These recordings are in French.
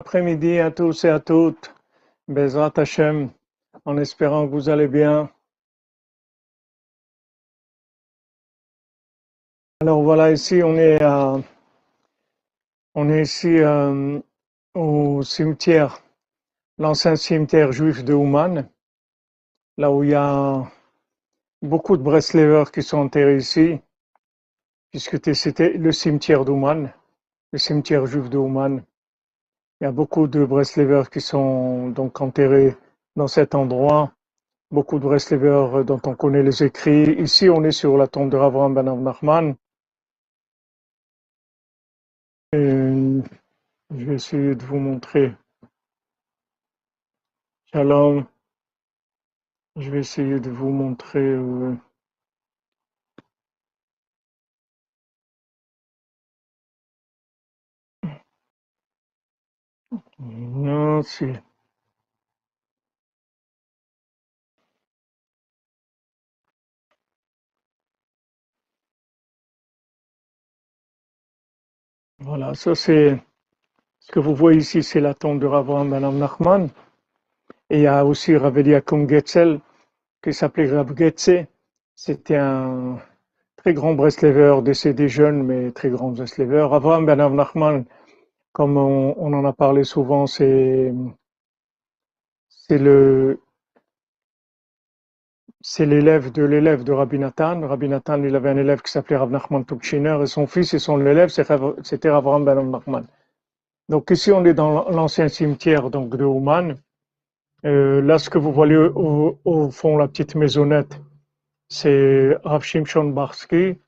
après-midi à tous et à toutes. Bezrat Hashem, en espérant que vous allez bien. Alors voilà, ici on est à, on est ici euh, au cimetière, l'ancien cimetière juif de Ouman, là où il y a beaucoup de Breslevers qui sont enterrés ici, puisque c'était le cimetière d'Ouman, le cimetière juif de Ouman. Il y a beaucoup de Breslevers qui sont donc enterrés dans cet endroit. Beaucoup de Breslevers dont on connaît les écrits. Ici, on est sur la tombe de Ravram Ben Nachman. je vais essayer de vous montrer. Shalom. Je vais essayer de vous montrer. Euh, C'est... Voilà, ça c'est ce que vous voyez ici, c'est la tombe de Rav Madame Nachman. Et il y a aussi Getzel, qui s'appelait Rav Getze. C'était un très grand Breslever, décédé jeune, mais très grand Breslever. Avraham Ben Nachman, comme on, en a parlé souvent, c'est l'élève de l'élève de Rabbi Nathan. Rabbi Nathan, il avait un élève qui s'appelait Rav Nachman Tukchiner et son fils et son élève, c'était Avraham Ben Nachman. Donc ici, on est dans l'ancien cimetière donc de Ouman. Euh, là, ce que vous voyez au, fond, la petite maisonnette, c'est Rav Shimshon Barski.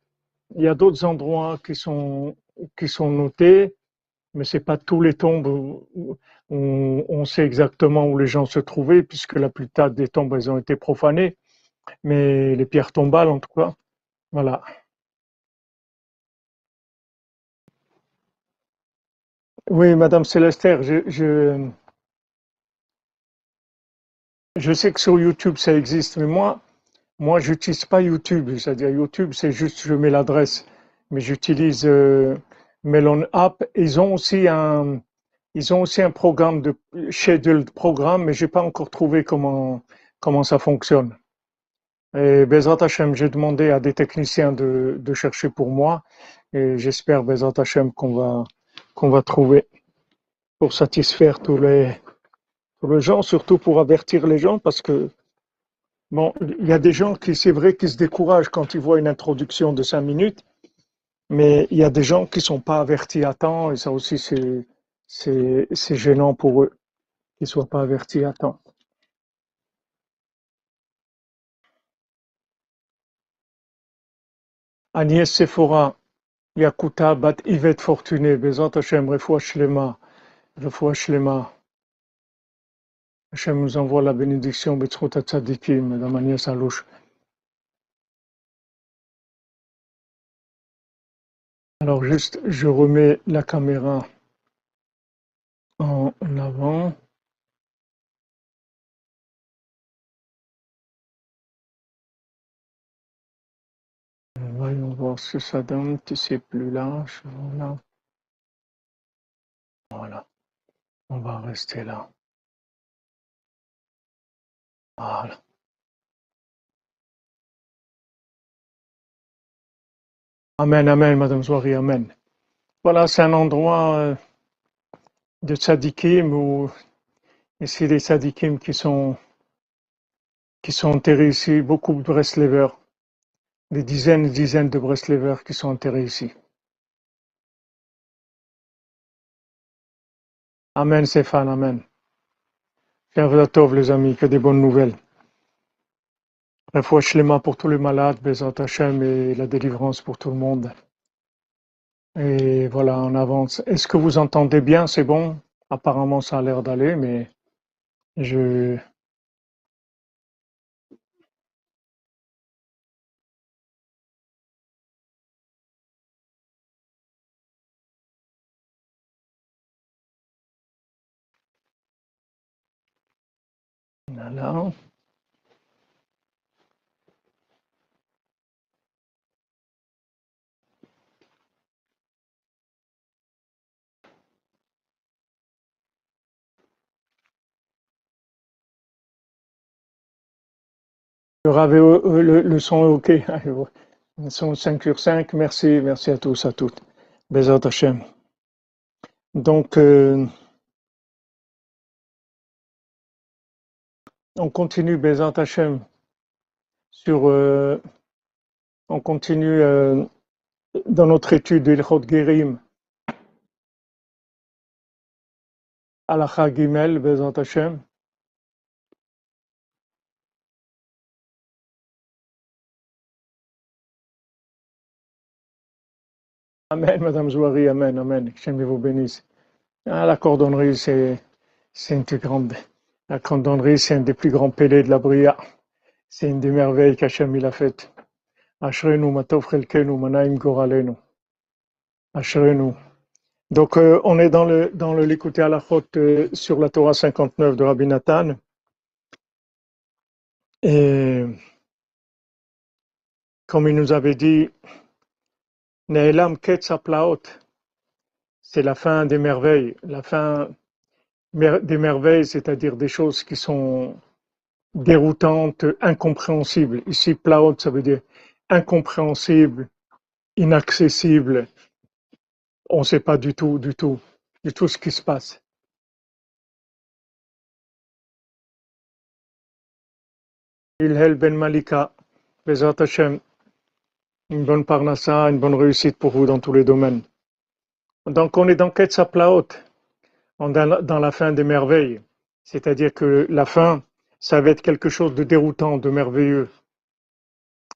Il y a d'autres endroits qui sont notés mais c'est pas tous les tombes où on, sait exactement où les gens se trouvaient, puisque la plupart des tombes elles ont été profanées, mais les pierres tombales en tout cas, voilà. Oui, Madame Célestère, je, je, sais que sur YouTube ça existe, mais moi, moi, j'utilise pas YouTube. C'est-à-dire YouTube, c'est juste je mets l'adresse, mais j'utilise euh, Melon App, ils ont aussi un, ils ont aussi un programme de scheduled programme, mais j'ai pas encore trouvé comment, comment ça fonctionne. Et Bezrat Hashem, j'ai demandé à des techniciens de, de chercher pour moi, et j'espère Bezrat Hashem qu'on va, qu'on va trouver pour satisfaire tous les, tous les gens, surtout pour avertir les gens, parce que bon, il y a des gens qui, c'est vrai, qui se découragent quand ils voient une introduction de cinq minutes, mais il y a des gens qui sont pas avertis à temps et ça aussi c'est gênant pour eux qu'ils soient pas avertis à temps. Agnès Sephora, Yakuta Bat Yvette Fortuné, Bezat Hashem, Refoua Shlema, Refoua Shlema. Hashem nous envoie la bénédiction, Betzrot Tzadikim, Madame Agnès Alouche. Alors juste, je remets la caméra en avant. Voyons voir ce que ça donne, si c'est plus large. Voilà. Voilà. On va rester là. Voilà. Amen, amen, Madame Zouari, amen. Voilà, c'est un endroit euh, de tzadikim où ici des tzadikim qui sont qui sont enterrés ici, beaucoup de Breslevers, des dizaines et dizaines de Breslevers qui sont enterrés ici. Amen, Stéphane, amen. Tov, les amis, que des bonnes nouvelles. Refoua Shlema pour tous les malades, Bezat et la délivrance pour tout le monde. Et voilà, on avance. Est-ce que vous entendez bien? C'est bon Apparemment, ça a l'air d'aller, mais je... Voilà. Le, le, le son est OK. Le son 5 sur 5. Merci, merci à tous, à toutes. Bezat Hashem. Donc, euh, on continue Bezat Hashem sur. Euh, on continue euh, dans notre étude de l'Ilchot Gerim. Alacha Gimel, Bezat Hashem. Amen, Madame Zouari, Amen, Amen. Que vous bénisse. Ah, la cordonnerie, c'est, c'est une grande. La cordonnerie, c'est un des plus grands pélés de la Bria. C'est une des merveilles qu'Hachem il a faites. Ashrenu, Matov Chelkenu, Manaim Goralenu. Ashrenu. Donc, euh, on est dans le, dans le à la faute euh, sur la Torah 59 de Rabbi Nathan. Et comme il nous avait dit, Ne'elam Ketzaplaot, c'est la fin des merveilles, la fin des merveilles, c'est-à-dire des choses qui sont déroutantes, incompréhensibles. Ici, plaot, ça veut dire incompréhensible, inaccessible. On ne sait pas du tout, du tout, du tout ce qui se passe. Ilhel Ben Malika, Bezat Hashem, une bonne parnassa, une bonne réussite pour vous dans tous les domaines. Donc on est dans Ketsaplaot, dans, dans la fin des merveilles. C'est-à-dire que la fin, ça va être quelque chose de déroutant, de merveilleux.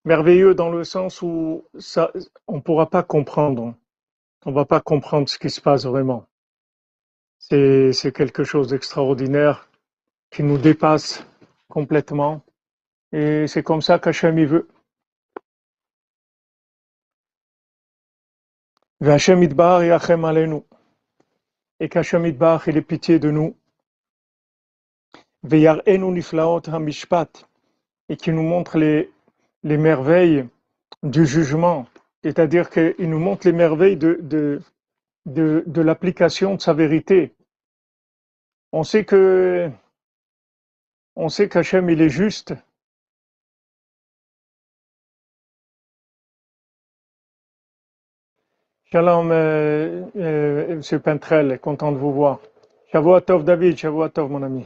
Merveilleux dans le sens où ça, on ne pourra pas comprendre. On ne va pas comprendre ce qui se passe vraiment. C'est quelque chose d'extraordinaire qui nous dépasse complètement. Et c'est comme ça qu'Hachem veut. Et qu'Hachem Idbar ait pitié de nous. Et qui nous montre les, les merveilles du jugement. C'est-à-dire qu'il nous montre les merveilles de, de, de, l'application de sa vérité. On sait que on sait qu'Hachem il est juste Shalom, euh, euh, M. Pentrel, content de vous voir. Tov David, Tov mon ami.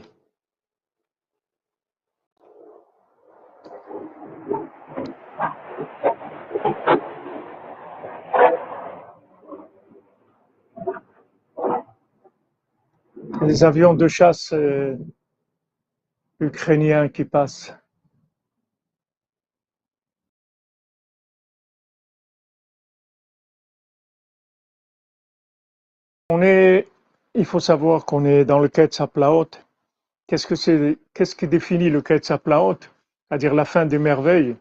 Les avions de chasse euh, ukrainiens qui passent. On est, il faut savoir qu'on est dans le Ketzaplaot. Qu'est-ce que c'est, qu'est-ce qui définit le Ketzaplaot? C'est-à-dire la fin des merveilles.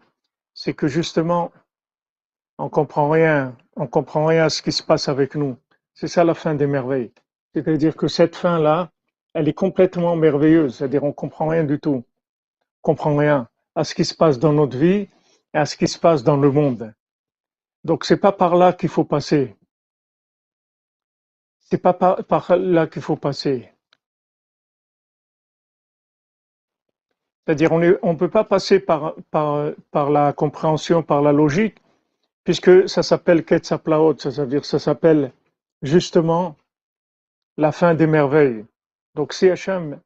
C'est que justement, on comprend rien, on comprend rien à ce qui se passe avec nous. C'est ça la fin des merveilles. C'est-à-dire que cette fin-là, elle est complètement merveilleuse. C'est-à-dire on comprend rien du tout. On comprend rien à ce qui se passe dans notre vie et à ce qui se passe dans le monde. Donc c'est pas par là qu'il faut passer. C'est pas par, là qu'il faut passer. C'est-à-dire, on ne peut pas passer par, par, par la compréhension, par la logique, puisque ça s'appelle Ketzaplaot, ça veut dire ça s'appelle justement la fin des merveilles. Donc, si Hachem,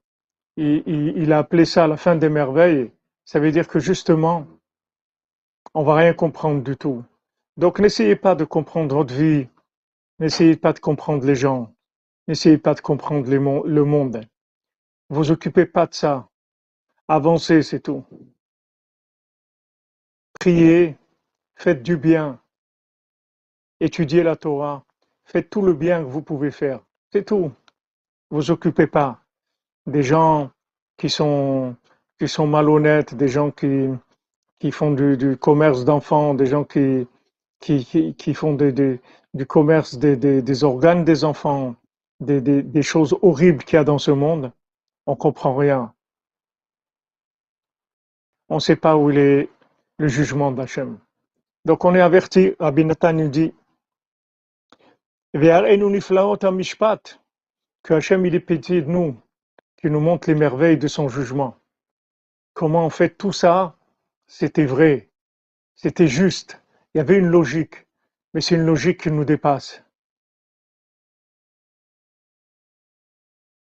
il, il, a appelé ça la fin des merveilles, ça veut dire que justement, on va rien comprendre du tout. Donc, n'essayez pas de comprendre votre vie N'essayez pas de comprendre les gens. N'essayez pas de comprendre le monde. Vous occupez pas de ça. Avancez, c'est tout. Priez, faites du bien. Étudiez la Torah. Faites tout le bien que vous pouvez faire. C'est tout. Vous occupez pas des gens qui sont, qui sont malhonnêtes, des gens qui, font du, commerce d'enfants, des gens qui, qui, qui, font des, du commerce des, organes des enfants, des, choses horribles qu'il y a dans ce monde, on comprend rien. On ne sait pas où est le jugement d'Hachem. Donc on est averti, Rabbi Nathan nous dit, que Hachem il est petit de nous, qui nous montre les merveilles de son jugement. Comment on fait tout ça? C'était vrai, c'était juste, il y avait une logique, mais c'est une logique qui nous dépasse.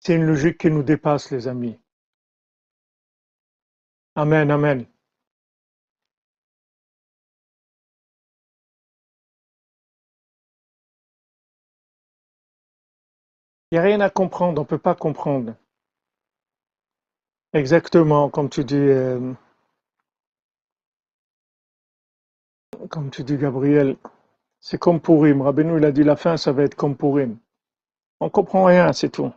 C'est une logique qui nous dépasse, les amis. Amen, amen. Il n'y a rien à comprendre, on ne peut pas comprendre. Exactement, comme tu dis, euh, comme tu dis, Gabriel, c'est comme Purim. Rabbeinu, il a dit la fin, ça va être comme Purim. On comprend rien, c'est tout.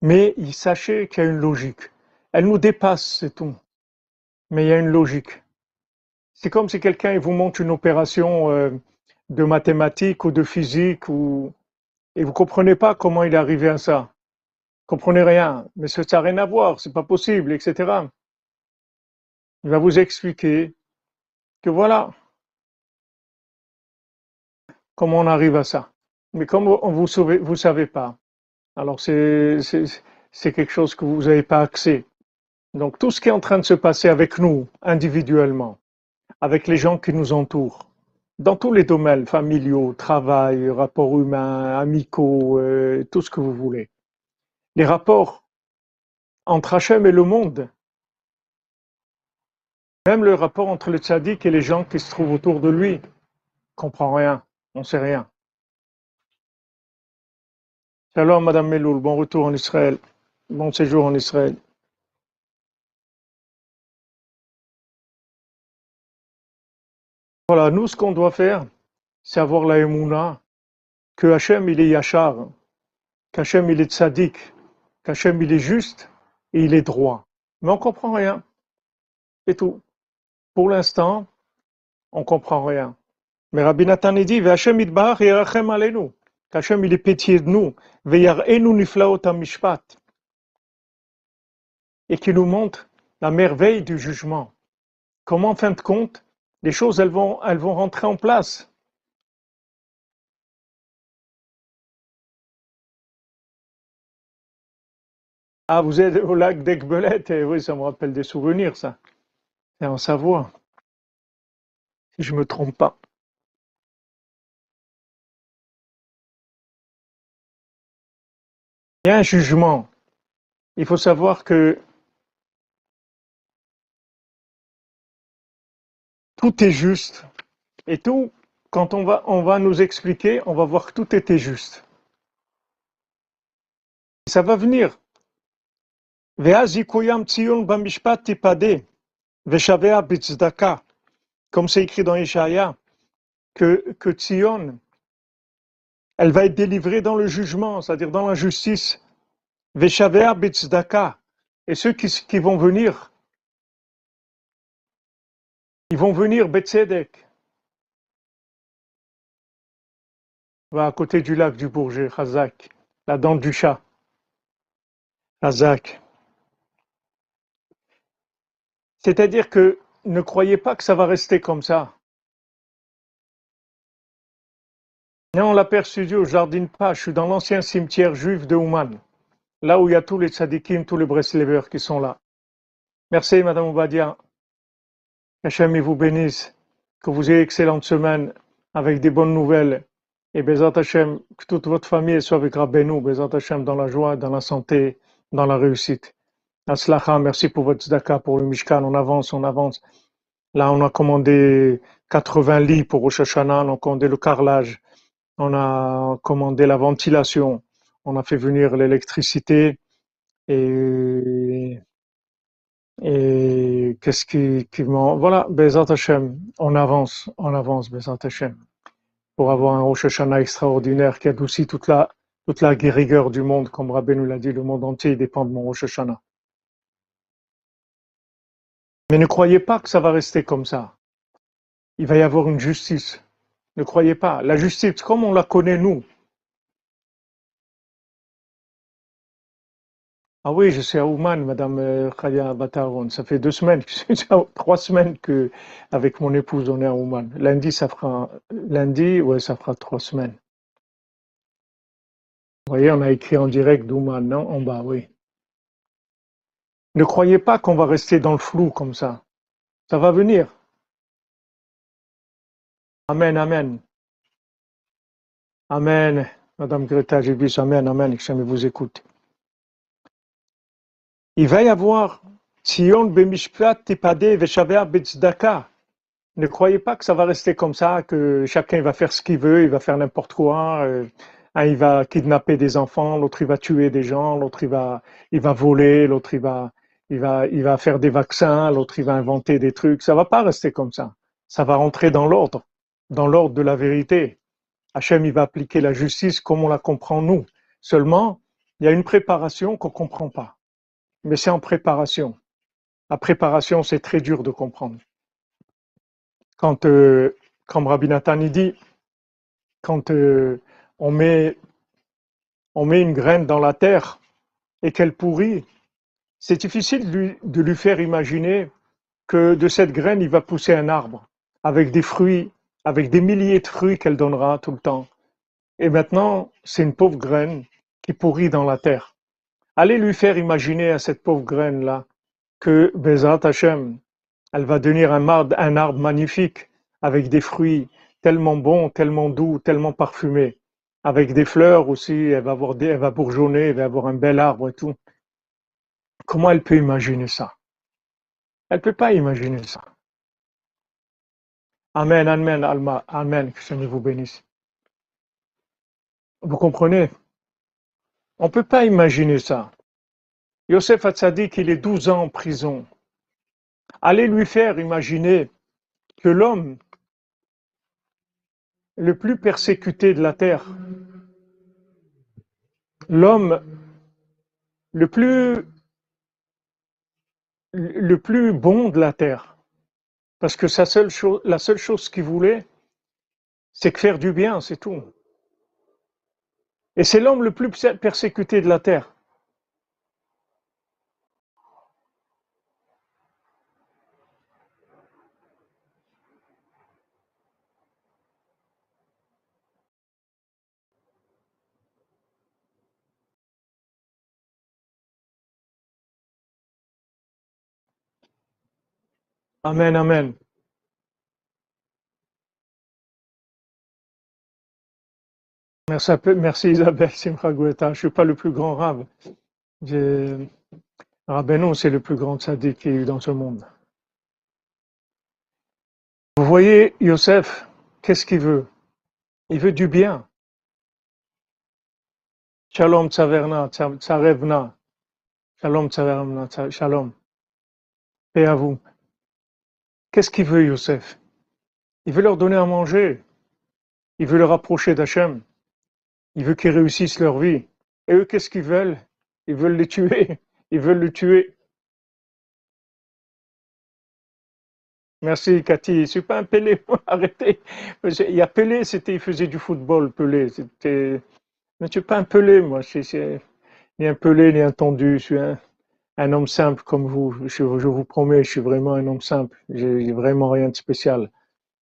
Mais sachez qu'il y a une logique. Elle nous dépasse, c'est tout. Mais il y a une logique. C'est comme si quelqu'un vous montre une opération euh, de mathématiques ou de physique ou et vous comprenez pas comment il est arrivé à ça. Vous comprenez rien, mais ça n'a rien à voir, c'est pas possible, etc. Il va vous expliquer que voilà comment on arrive à ça? Mais comme vous ne vous savez pas, alors c'est quelque chose que vous n'avez pas accès. Donc tout ce qui est en train de se passer avec nous, individuellement, avec les gens qui nous entourent, dans tous les domaines, familiaux, travail, rapports humains, amicaux, euh, tout ce que vous voulez. Les rapports entre Hachem et le monde, même le rapport entre le tzaddik et les gens qui se trouvent autour de lui, comprend rien, on sait rien. Shalom Madame Meloul, bon retour en Israël, bon séjour en Israël. Voilà, nous, ce qu'on doit faire, c'est avoir la émouna, que Hachem, il est yachar, qu'Hachem, il est tzaddik, qu'Hachem, il est juste et il est droit. Mais on comprend rien. C'est tout. Pour l'instant, on comprend rien. Mais Rabbi Nathan dit, il est pitié de nous, et qui nous montre la merveille du jugement. Comment, en fin de compte, les choses elles vont, elles vont rentrer en place. Ah, vous êtes au lac d'Aigbelette, et oui, ça me rappelle des souvenirs, ça. C'est en Savoie, si je ne me trompe pas. Il y a un jugement. Il faut savoir que tout est juste. Et tout, quand on va, on va nous expliquer, on va voir que tout était juste. Ça va venir. Comme c'est écrit dans Ishaïa, que, que Tzion, elle va être délivrée dans le jugement, c'est-à-dire dans la justice. Et ceux qui, vont venir ils vont venir Betzedek. Va à côté du lac du Bourget, Khazak, la dent du chat. Khazak. C'est-à-dire que ne croyez pas que ça va rester comme ça. On l'aperçu Dieu au jardin pas. Je suis dans l'ancien cimetière juif de Ouman, là où il y a tous les tzadikim, tous les Breslevers qui sont là. Merci, Madame Oubadia. Hachem vous bénisse, que vous ayez excellente semaine avec des bonnes nouvelles. Et Bezat Hachem, que toute votre famille soit avec Rabbeinu, Bezat Hachem dans la joie, dans la santé, dans la réussite. Aslacha, merci pour votre zdaka, pour le Mishkan. On avance, on avance. Là, on a commandé 80 lits pour Rosh on a commandé le carrelage, on a commandé la ventilation, on a fait venir l'électricité et et qu'est-ce qui, qui Voilà, Bezat Hashem, on avance, on avance, Bezat Hashem, pour avoir un Rosh Hashanah extraordinaire qui adoucit toute la, toute la rigueur du monde, comme Rabbi nous l'a dit, le monde entier dépend de mon Rosh Hashanah. Mais ne croyez pas que ça va rester comme ça. Il va y avoir une justice. Ne croyez pas. La justice, comme on la connaît nous, Ah oui, je suis à Ouman, Madame euh, Khaya Bataron. Ça fait deux semaines, trois semaines que, avec mon épouse, on est à Ouman. Lundi, ça fera, lundi, ouais, ça fera trois semaines. Vous voyez, on a écrit en direct d'Ouman, non? En bas, oui. Ne croyez pas qu'on va rester dans le flou comme ça. Ça va venir. Amen, amen. Amen. Madame Greta, vu Amen, amen, que me vous écoute. Il va y avoir Sion bemishpat betzdaka. Ne croyez pas que ça va rester comme ça, que chacun va faire ce qu'il veut, il va faire n'importe quoi. Euh, un, il va kidnapper des enfants, l'autre il va tuer des gens, l'autre il va, il va voler, l'autre il va, il va, il va faire des vaccins, l'autre il va inventer des trucs. Ça va pas rester comme ça. Ça va rentrer dans l'ordre, dans l'ordre de la vérité. Hachem, il va appliquer la justice comme on la comprend nous. Seulement, il y a une préparation qu'on comprend pas. Mais c'est en préparation. La préparation, c'est très dur de comprendre. Quand, euh, comme Rabbi Nathan dit, quand euh, on, met, une graine dans la terre et qu'elle pourrit, c'est difficile de lui faire imaginer que de cette graine, il va pousser un arbre avec des fruits, avec des milliers de fruits qu'elle donnera tout le temps. Et maintenant, c'est une pauvre graine qui pourrit dans la terre. Allez lui faire imaginer à cette pauvre graine-là que Bezat Hashem, elle va devenir un arbre, un arbre magnifique avec des fruits tellement bons, tellement doux, tellement parfumés, avec des fleurs aussi, elle va, elle va bourgeonner, elle va avoir un bel arbre et tout. Comment elle peut imaginer ça? Elle ne peut pas imaginer ça. Amen, amen, Alma, amen, que Seigneur vous bénisse. Vous comprenez? On ne peut pas imaginer ça. Yosef Hatzadik, il est 12 ans en prison. Allez lui faire imaginer que l'homme le plus persécuté de la terre, l'homme le plus le plus bon de la terre. Parce que sa seule la seule chose qu'il voulait, c'est que faire du bien, c'est tout. Et c'est l'homme le plus persécuté de la terre. Amen, amen. Merci, Isabelle Simragoueta. Je ne suis pas le plus grand rave. Rabbeinu, c'est le plus grand sadique qu'il y eu dans ce monde. Vous voyez, Yosef, qu'est-ce qu'il veut? Il veut du bien. Shalom tsaverna, tsarevna. Shalom tsaverna, shalom. Paix à vous. Qu'est-ce qu'il veut, Youssef Il veut leur donner à manger. Il veut les rapprocher d'Hachem. Il veut qu'ils réussissent leur vie. Et eux, qu'est-ce qu'ils veulent? Ils veulent les tuer. Ils veulent le tuer. Merci Cathy. Je suis pas un Pelé, arrêtez. Il y a Pelé, c'était, il faisait du football, Pelé. C'était, mais je suis pas un Pelé, moi. C'est, ni un Pelé, ni un tendu. Je suis un, un homme simple comme vous. Je, vous promets, je suis vraiment un homme simple. J'ai vraiment rien de spécial.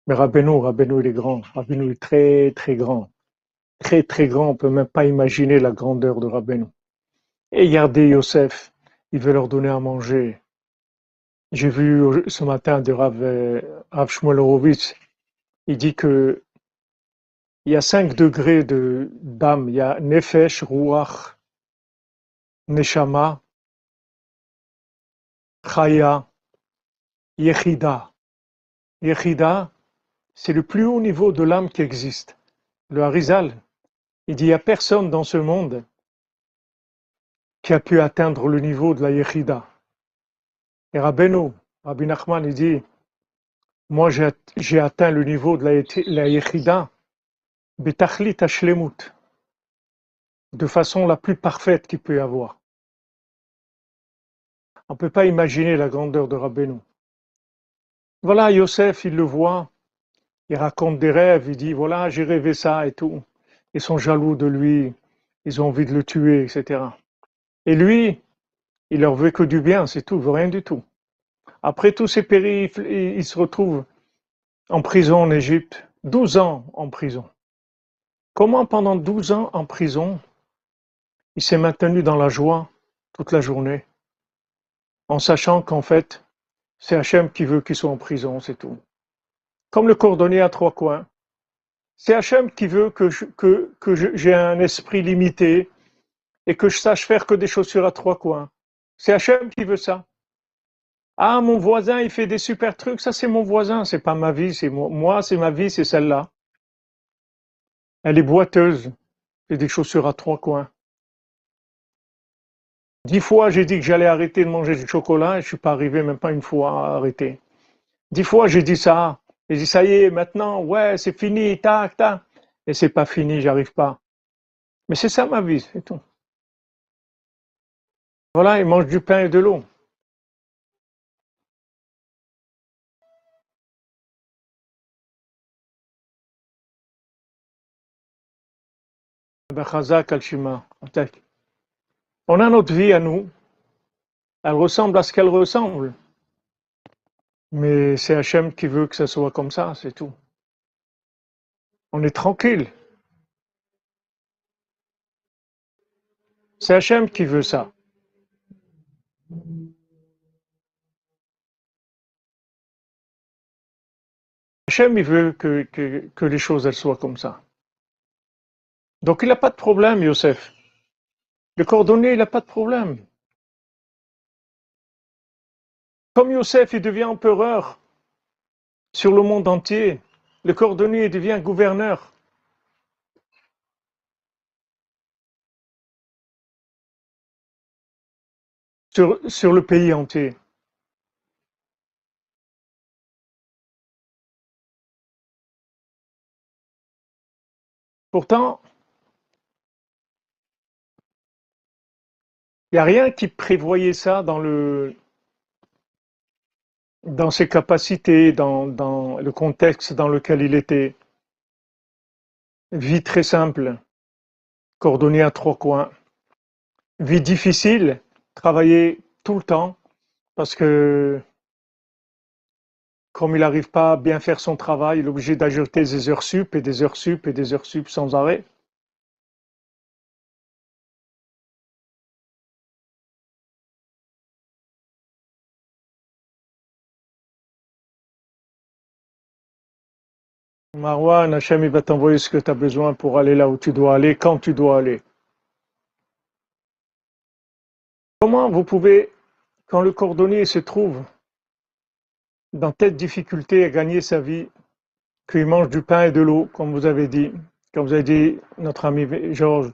Mais Rabbeinu, Rabbeinu, il est grand. Rabbeinu est très, très grand. Très, très grand. On peut même pas imaginer la grandeur de Rabbeinu. Et regardez Yosef. Il veut leur donner à manger. J'ai vu ce matin de Rav, euh, Rav Shmuel Horowitz. Il dit que il y a cinq degrés de d'âme. Il y a Nefesh, Ruach, Neshama, Chaya, Yechida. Yechida, c'est le plus haut niveau de l'âme qui existe. Le Harizal, il dit, il n'y a personne dans ce monde qui a pu atteindre le niveau de la Yechida. Et Rabbeinu, Rabbi Nachman, il dit, moi j'ai atteint le niveau de la, Yechida, Betachlit de façon la plus parfaite qu'il peut y avoir. On ne peut pas imaginer la grandeur de Rabbeinu. Voilà, Yosef, il le voit, il raconte des rêves, il dit, voilà, j'ai rêvé ça et tout. Ils sont jaloux de lui, ils ont envie de le tuer, etc. Et lui, il leur veut que du bien, c'est tout, il veut rien du tout. Après tous ces périples, il se retrouve en prison en Égypte, 12 ans en prison. Comment pendant 12 ans en prison, il s'est maintenu dans la joie toute la journée? En sachant qu'en fait, C'est Hachem qui veut qu'ils soient en prison, c'est tout. Comme le cordonnier à trois coins. C'est Hachem qui veut que, j'ai un esprit limité et que je sache faire que des chaussures à trois coins. C'est Hachem qui veut ça. Ah, mon voisin, il fait des super trucs. Ça, c'est mon voisin. C'est pas ma vie. C'est moi. Moi, c'est ma vie. C'est celle-là. Elle est boiteuse. C'est des chaussures à trois coins. Dix fois, j'ai dit que j'allais arrêter de manger du chocolat et je suis pas arrivé même pas une fois à arrêter. Dix fois, j'ai dit ça. J'ai dit, ça y est, maintenant, ouais, c'est fini, tac, tac. Et c'est pas fini, j'arrive pas. Mais c'est ça ma vie, c'est tout. Voilà, il mange du pain et de l'eau. On a notre vie à nous. Elle ressemble à ce qu'elle ressemble. Mais c'est Hachem qui veut que ça soit comme ça, c'est tout. On est tranquille. C'est Hachem qui veut ça. Hachem, il veut que, les choses soient comme ça. Donc il n'a pas de problème, Youssef. Le cordonnier, il n'a pas de problème. Comme Youssef, devient empereur sur le monde entier, le cordonnier devient gouverneur. Sur le pays entier. Pourtant, n'y a rien qui prévoyait ça dans le dans ses capacités, dans, dans le contexte dans lequel il était. Vie très simple, coordonnée à trois coins. Vie difficile, travailler tout le temps, parce que comme il n'arrive pas à bien faire son travail, il est obligé d'ajouter des heures sup et des heures sup et des heures sup sans arrêt. Marwan, Hachem, il va t'envoyer ce que tu as besoin pour aller là où tu dois aller, quand tu dois aller. Comment vous pouvez, quand le cordonnier se trouve dans telle difficulté à gagner sa vie, qu'il mange du pain et de l'eau, comme vous avez dit, comme vous avez dit notre ami Georges,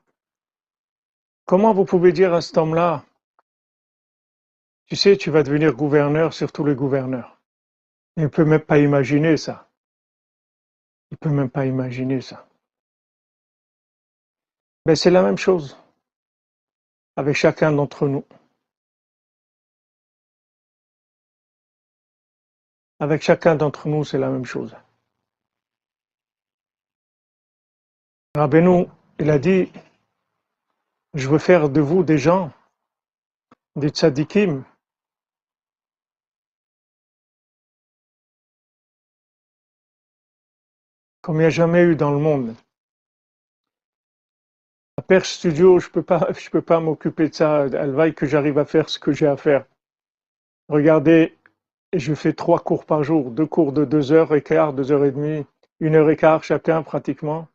comment vous pouvez dire à cet homme-là, tu sais, tu vas devenir gouverneur sur tous les gouverneurs. Il ne peut même pas imaginer ça. Il peut même pas imaginer ça. Mais c'est la même chose avec chacun d'entre nous. Avec chacun d'entre nous, c'est la même chose. Rabbeinu, il a dit, je veux faire de vous des gens, des tzadikim, comme il n'y a jamais eu dans le monde. La Perche Studio, je ne peux pas, je peux pas m'occuper de ça. Elle vaille que j'arrive à faire ce que j'ai à faire. Regardez, je fais trois cours par jour, deux cours de deux heures et quart, deux heures et demie, une heure et quart chacun pratiquement,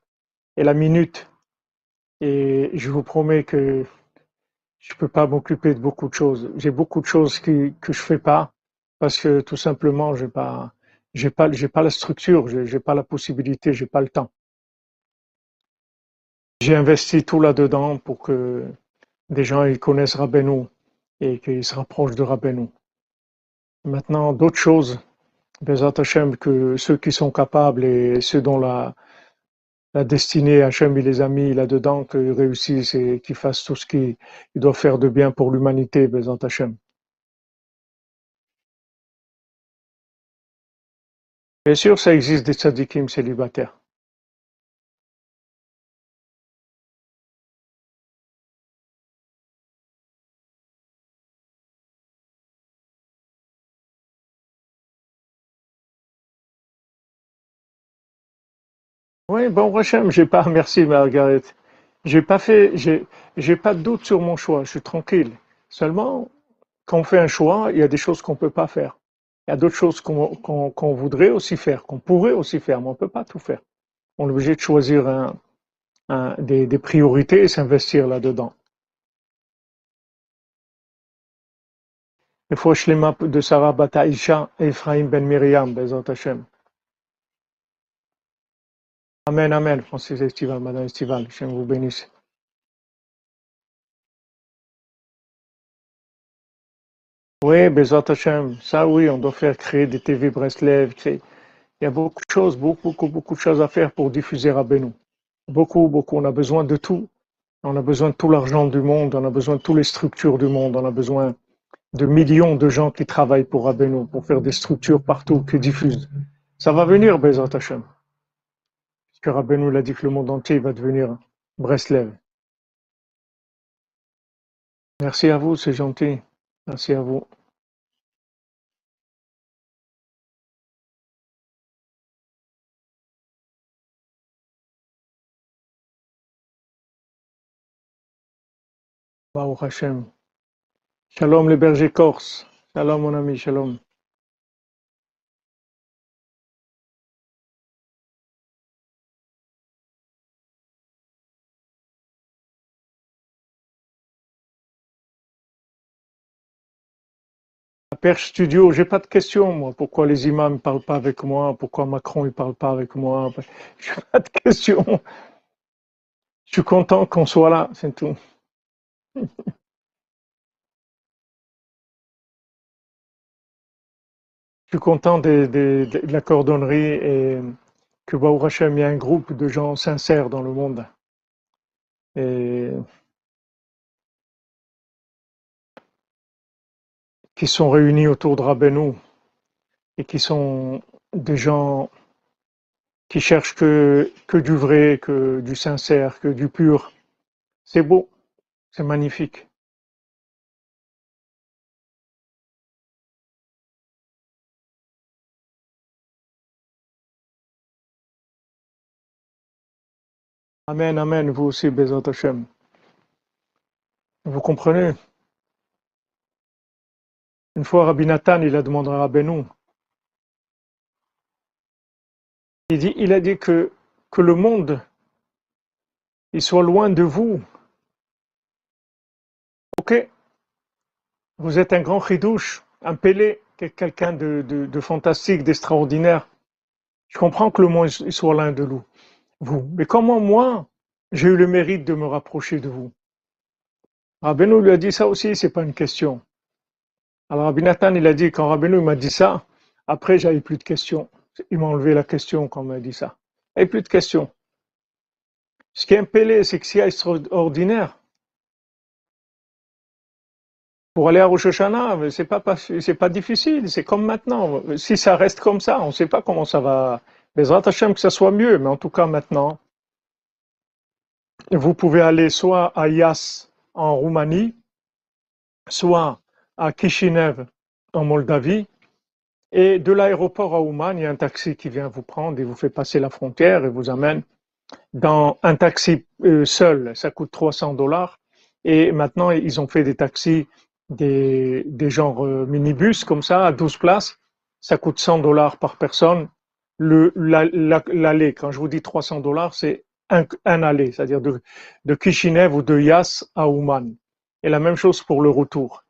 et la minute. Et je vous promets que je ne peux pas m'occuper de beaucoup de choses. J'ai beaucoup de choses que je fais pas parce que tout simplement, j'ai pas, j'ai pas, j'ai pas la structure, j'ai, j'ai pas la possibilité, j'ai pas le temps. J'ai investi tout là-dedans pour que des gens ils connaissent Rabbeinu et qu'ils se rapprochent de Rabbeinu. Maintenant, d'autres choses, Bezat Hashem, que ceux qui sont capables et ceux dont la, destinée, Hachem, il les a mis là-dedans, qu'ils réussissent et qu'ils fassent tout ce qu'ils doivent faire de bien pour l'humanité, Bezat Hashem. Bien sûr, ça existe des tzadikim célibataires. Oui, bon, Hachem, j'ai pas, merci Margaret. J'ai pas fait, j'ai, pas de doute sur mon choix, je suis tranquille. Seulement, quand on fait un choix, il y a des choses qu'on peut pas faire. Il y a d'autres choses qu'on voudrait aussi faire, qu'on pourrait aussi faire, mais on ne peut pas tout faire. On est obligé de choisir des, des priorités et s'investir là-dedans. רפואה שלמה de Sarah בת האישה Ephraim ben Miriam, בעזרת השם. Amen, Amen, Francis Estival, Madame Estival, Shem vous Oui, Bezat Hashem, ça oui, on doit faire créer des TV Breslev. Il y a beaucoup de choses, beaucoup, beaucoup, beaucoup de choses à faire pour diffuser Rabbeinu. Beaucoup, beaucoup, on a besoin de tout. On a besoin de tout l'argent du monde, on a besoin de toutes les structures du monde, on a besoin de millions de gens qui travaillent pour Rabbeinu, pour faire des structures partout, qui diffusent. Ça va venir, Bezat Hashem. Parce que Rabbeinu l'a dit que le monde entier va devenir Breslev. Merci à vous, c'est gentil. Merci à vous. Baruch Hashem. Shalom les bergers corse. Shalom mon Perche Studio, j'ai pas de questions, moi. Pourquoi les imams ne parlent pas avec moi? Pourquoi Macron ne parle pas avec moi? J'ai pas de questions. Je suis content qu'on soit là, c'est tout. suis content de, la cordonnerie et que Baou Hashem, il un groupe de gens sincères dans le monde. Qui sont réunis autour de Rabbeinu et qui sont des gens qui cherchent que, du vrai, que du sincère, que du pur. C'est beau, c'est magnifique. Amen, Amen, vous aussi, Bezat Hashem. Vous comprenez? Une fois, Rabbi Nathan, il a demandé à Rabbeinu. Il, il a dit que, le monde, il soit loin de vous. Ok Vous êtes un grand chidouche, un pélé, quelqu'un de, fantastique, d'extraordinaire. Je comprends que le monde soit loin de vous. Mais comment moi, j'ai eu le mérite de me rapprocher de vous? Rabbeinu lui a dit ça aussi, c'est pas une question. Alors Rabbi Nathan, il a dit, quand Rabbeinu m'a dit ça, après j'avais plus de questions. Il m'a enlevé la question quand il m'a dit ça. Il plus de questions. Ce qui est impélé, c'est que c'est extraordinaire. Pour aller à Rosh Hashanah, c'est pas, c'est pas difficile, c'est comme maintenant. Si ça reste comme ça, on ne sait pas comment ça va, Bezrat Hashem que ça soit mieux, mais en tout cas maintenant, vous pouvez aller soit à Yas en Roumanie, soit à Kishinev en Moldavie, et de l'aéroport à Ouman, il y a un taxi qui vient vous prendre et vous fait passer la frontière et vous amène dans un taxi euh, seul, ça coûte 300 dollars. Et maintenant, ils ont fait des taxis, des, des genres euh, minibus comme ça, à 12 places. Ça coûte 100 dollars par personne l'aller, quand je vous dis 300 dollars, c'est un, un aller, c'est-à-dire de, de Kishinev ou de Yas à Ouman. Et la même chose pour le retour.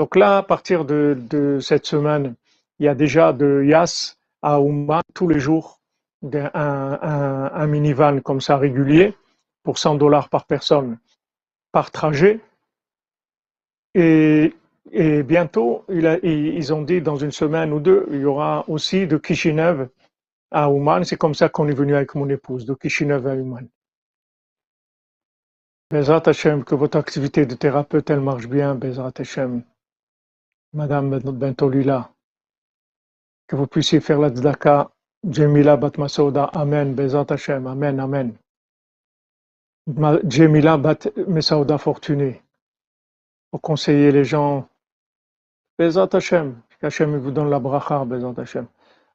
Donc là, à partir de, cette semaine, il y a déjà de Yas à Ouman tous les jours un, minivan comme ça régulier pour 100 dollars par personne par trajet. Et, bientôt, ils ont dit dans une semaine ou deux, il y aura aussi de Kishinev à Ouman. C'est comme ça qu'on est venu avec mon épouse, de Kishinev à Ouman. Bezrat Hashem, que votre activité de thérapeute, elle marche bien, Bezrat Hashem. Madame Bentolila, que vous puissiez faire la tzedaka, Jemila Bat Masouda, Amen, Bezrat Hashem, Amen, Amen. Jemila Bat Masouda Fortuné, pour conseiller les gens, Bezrat Hashem, qu'Hashem vous donne la bracha, Bezrat Hashem.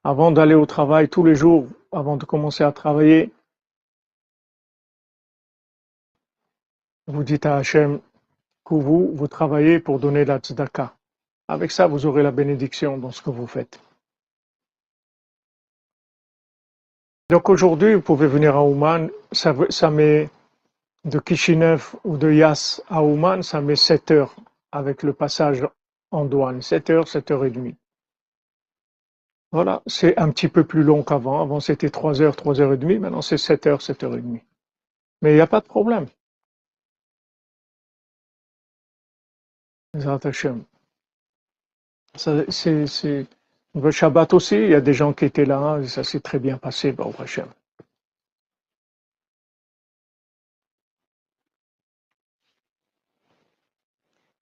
Avant d'aller au travail tous les jours, avant de commencer à travailler, vous dites à Hachem que vous, vous travaillez pour donner la tzedaka. Avec ça, vous aurez la bénédiction dans ce que vous faites. Donc aujourd'hui, vous pouvez venir à Ouman, ça, met de Kishinev ou de Yas à Ouman, ça met 7 heures avec le passage en douane, 7 heures, 7 heures et demie. Voilà, c'est un petit peu plus long qu'avant. Avant, c'était 3 heures, 3 heures et demie, maintenant c'est 7 heures, 7 heures et demie. Mais il n'y a pas de problème. Le Shabbat aussi, il y a des gens qui étaient là, ça s'est très bien passé, au Hashem.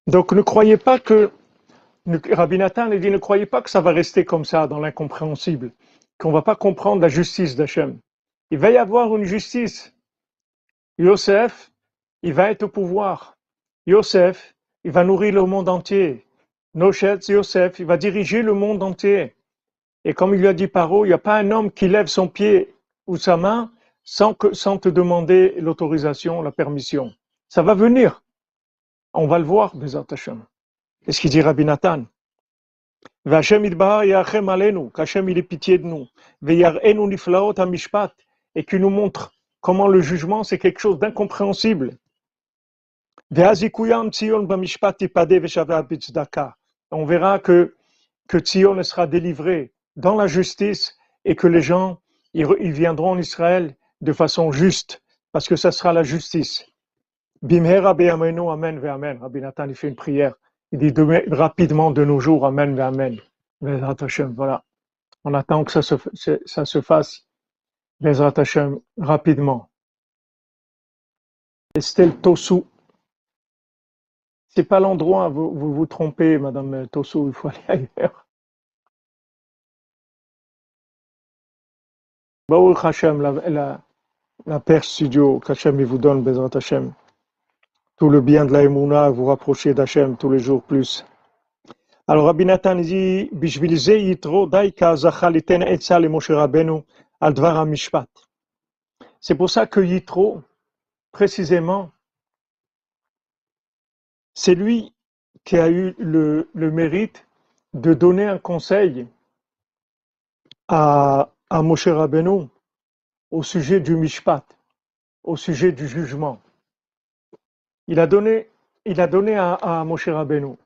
Donc ne croyez pas que, Rabbi Nathan dit, ne croyez pas que ça va rester comme ça dans l'incompréhensible, qu'on va pas comprendre la justice d'Hachem. Il va y avoir une justice. Yosef, il va être au pouvoir. Yosef, il va nourrir le monde entier. Noshet Yosef, il va diriger le monde entier. Et comme il lui a dit Paro, il n'y a pas un homme qui lève son pied ou sa main sans, que, sans te demander l'autorisation, la permission. Ça va venir. On va le voir, Bezat Hashem. C'est ce qu'il dit Rabbi Nathan. Qu'Hachem il ait pitié de nous. Et qu'il nous montre comment le jugement c'est quelque chose d'incompréhensible. On verra que, que Tzion sera délivré dans la justice et que les gens viendront en Israël de façon juste, parce que ça sera la justice. Bimhera amen amen. Rabbi Nathan, il fait une prière. Il dit rapidement de nos jours, amen ve amen. Voilà. On attend que ça se, ça se fasse, Bezrat Hashem, rapidement. Estelle Tosu. C'est pas l'endroit, vous, vous vous trompez, Madame Tosu, il faut aller ailleurs. Baruch Hashem, la, la, la Père Studio, qu'Hachem vous donne, Bezrat Hashem tout le bien de la Emouna, vous rapprochez d'Hachem tous les jours plus. Alors Rabbi Nathan dit, Yitro Daika Zachaliten Etza le Moshe Rabbeinu Mishpat. C'est pour ça que Yitro, précisément, c'est lui qui a eu le, mérite de donner un conseil à, Moshe Rabbeinu au sujet du Mishpat, au sujet du jugement il a donné, il a donné à, Moshe Rabbeinu.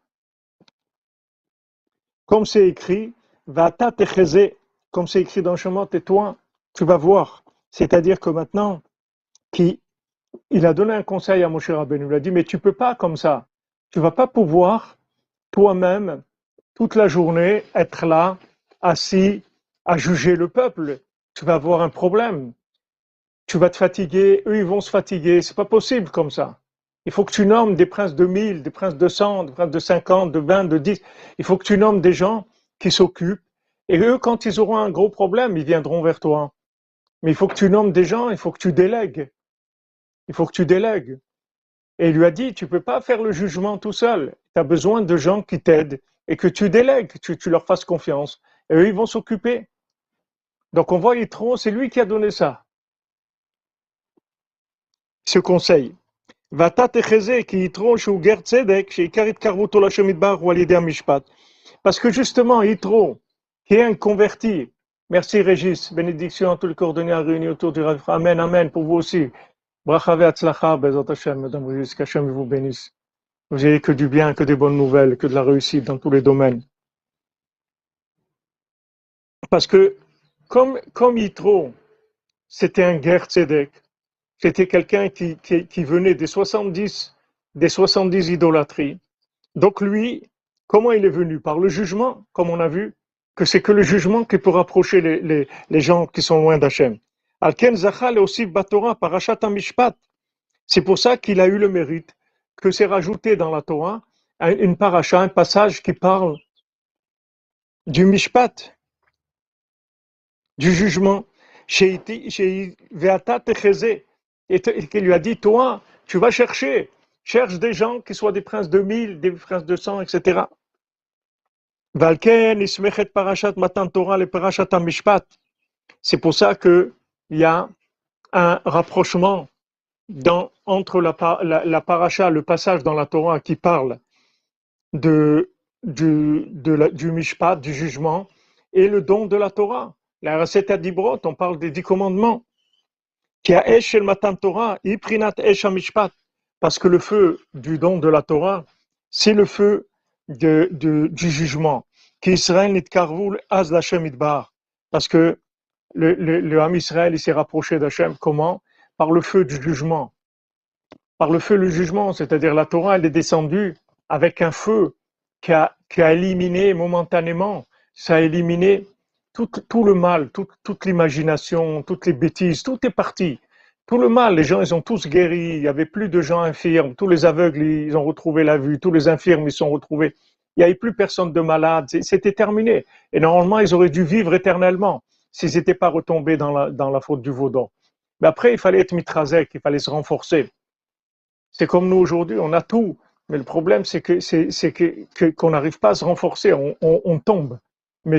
Comme c'est écrit, va comme c'est écrit dans le chemin, tais-toi, tu vas voir. C'est-à-dire que maintenant, il a donné un conseil à Moshe Rabbeinu. Il a dit, mais tu peux pas comme ça. Tu vas pas pouvoir toi-même toute la journée être là, assis, à juger le peuple. Tu vas avoir un problème. Tu vas te fatiguer, eux ils vont se fatiguer. C'est pas possible comme ça. Il faut que tu nommes des princes de 1000, des princes de 100, des princes de 50, de 20, de 10. Il faut que tu nommes des gens qui s'occupent. Et eux, quand ils auront un gros problème, ils viendront vers toi. Mais il faut que tu nommes des gens, il faut que tu délègues. Il faut que tu délègues. Et il lui a dit, tu peux pas faire le jugement tout seul. Tu as besoin de gens qui t'aident et que tu délègues, tu, tu leur fasses confiance. Et eux, ils vont s'occuper. Donc on voit Yitro, c'est lui qui a donné ça. Ce conseil. Parce que justement, Yitro, qui est un converti, merci Régis, bénédiction à tous les coordonnées réunis autour du. Amen, Amen, pour vous aussi. Bracha ve'atzlacha, Bezat Hashem, Madame Régis, qu'Hachem vous bénisse. Vous n'ayez que du bien, que des bonnes nouvelles, que de la réussite dans tous les domaines. Parce que, comme, comme Yitro, c'était un guerre tzedek, c'était quelqu'un qui, qui, venait des 70, des 70 idolâtries. Donc lui, comment il est venu? Par le jugement, comme on a vu, que c'est que le jugement qui peut rapprocher les, les, les gens qui sont loin d'Hachem. Alken Zachal aussi Batora Parashat Mishpat. C'est pour ça qu'il a eu le mérite que c'est rajouté dans la Torah une paracha, un passage qui parle du Mishpat, du jugement. Et, qui lui a dit, toi, tu vas chercher, cherche des gens qui soient des princes de mille, des princes de cent, etc. C'est pour ça qu'il y a un rapprochement entre la, paracha, le passage dans la Torah qui parle du, mishpat, du jugement, et le don de la Torah. La recette à Dibrot, on parle des dix commandements. Qui a esh matan Torah, iprinat esh mishpat. Parce que le feu du don de la Torah, c'est le feu du jugement. Qui Israël nit karvul az. Parce que le, le, Ham Israël, s'est rapproché d'Hachem. Comment? Par le feu du jugement. Par le feu du jugement, c'est-à-dire la Torah, elle est descendue avec un feu qui a, qui a éliminé momentanément, ça a éliminé tout, tout le mal, tout- toute l'imagination, toutes les bêtises, tout est parti. Tout le mal, les gens, ils ont tous guéri, il y avait plus de gens infirmes, tous les aveugles, ils ont retrouvé la vue, tous les infirmes, ils sont retrouvés. Il n'y avait plus personne de malade, c'était terminé. Et normalement, ils auraient dû vivre éternellement s'ils n'étaient pas retombés dans la, dans la faute du vaudor. Mais après, il fallait être mitrazek, il fallait se renforcer. C'est comme nous aujourd'hui, on a tout. Mais le problème, c'est que que qu'on n'arrive pas à se renforcer, on, tombe. Mais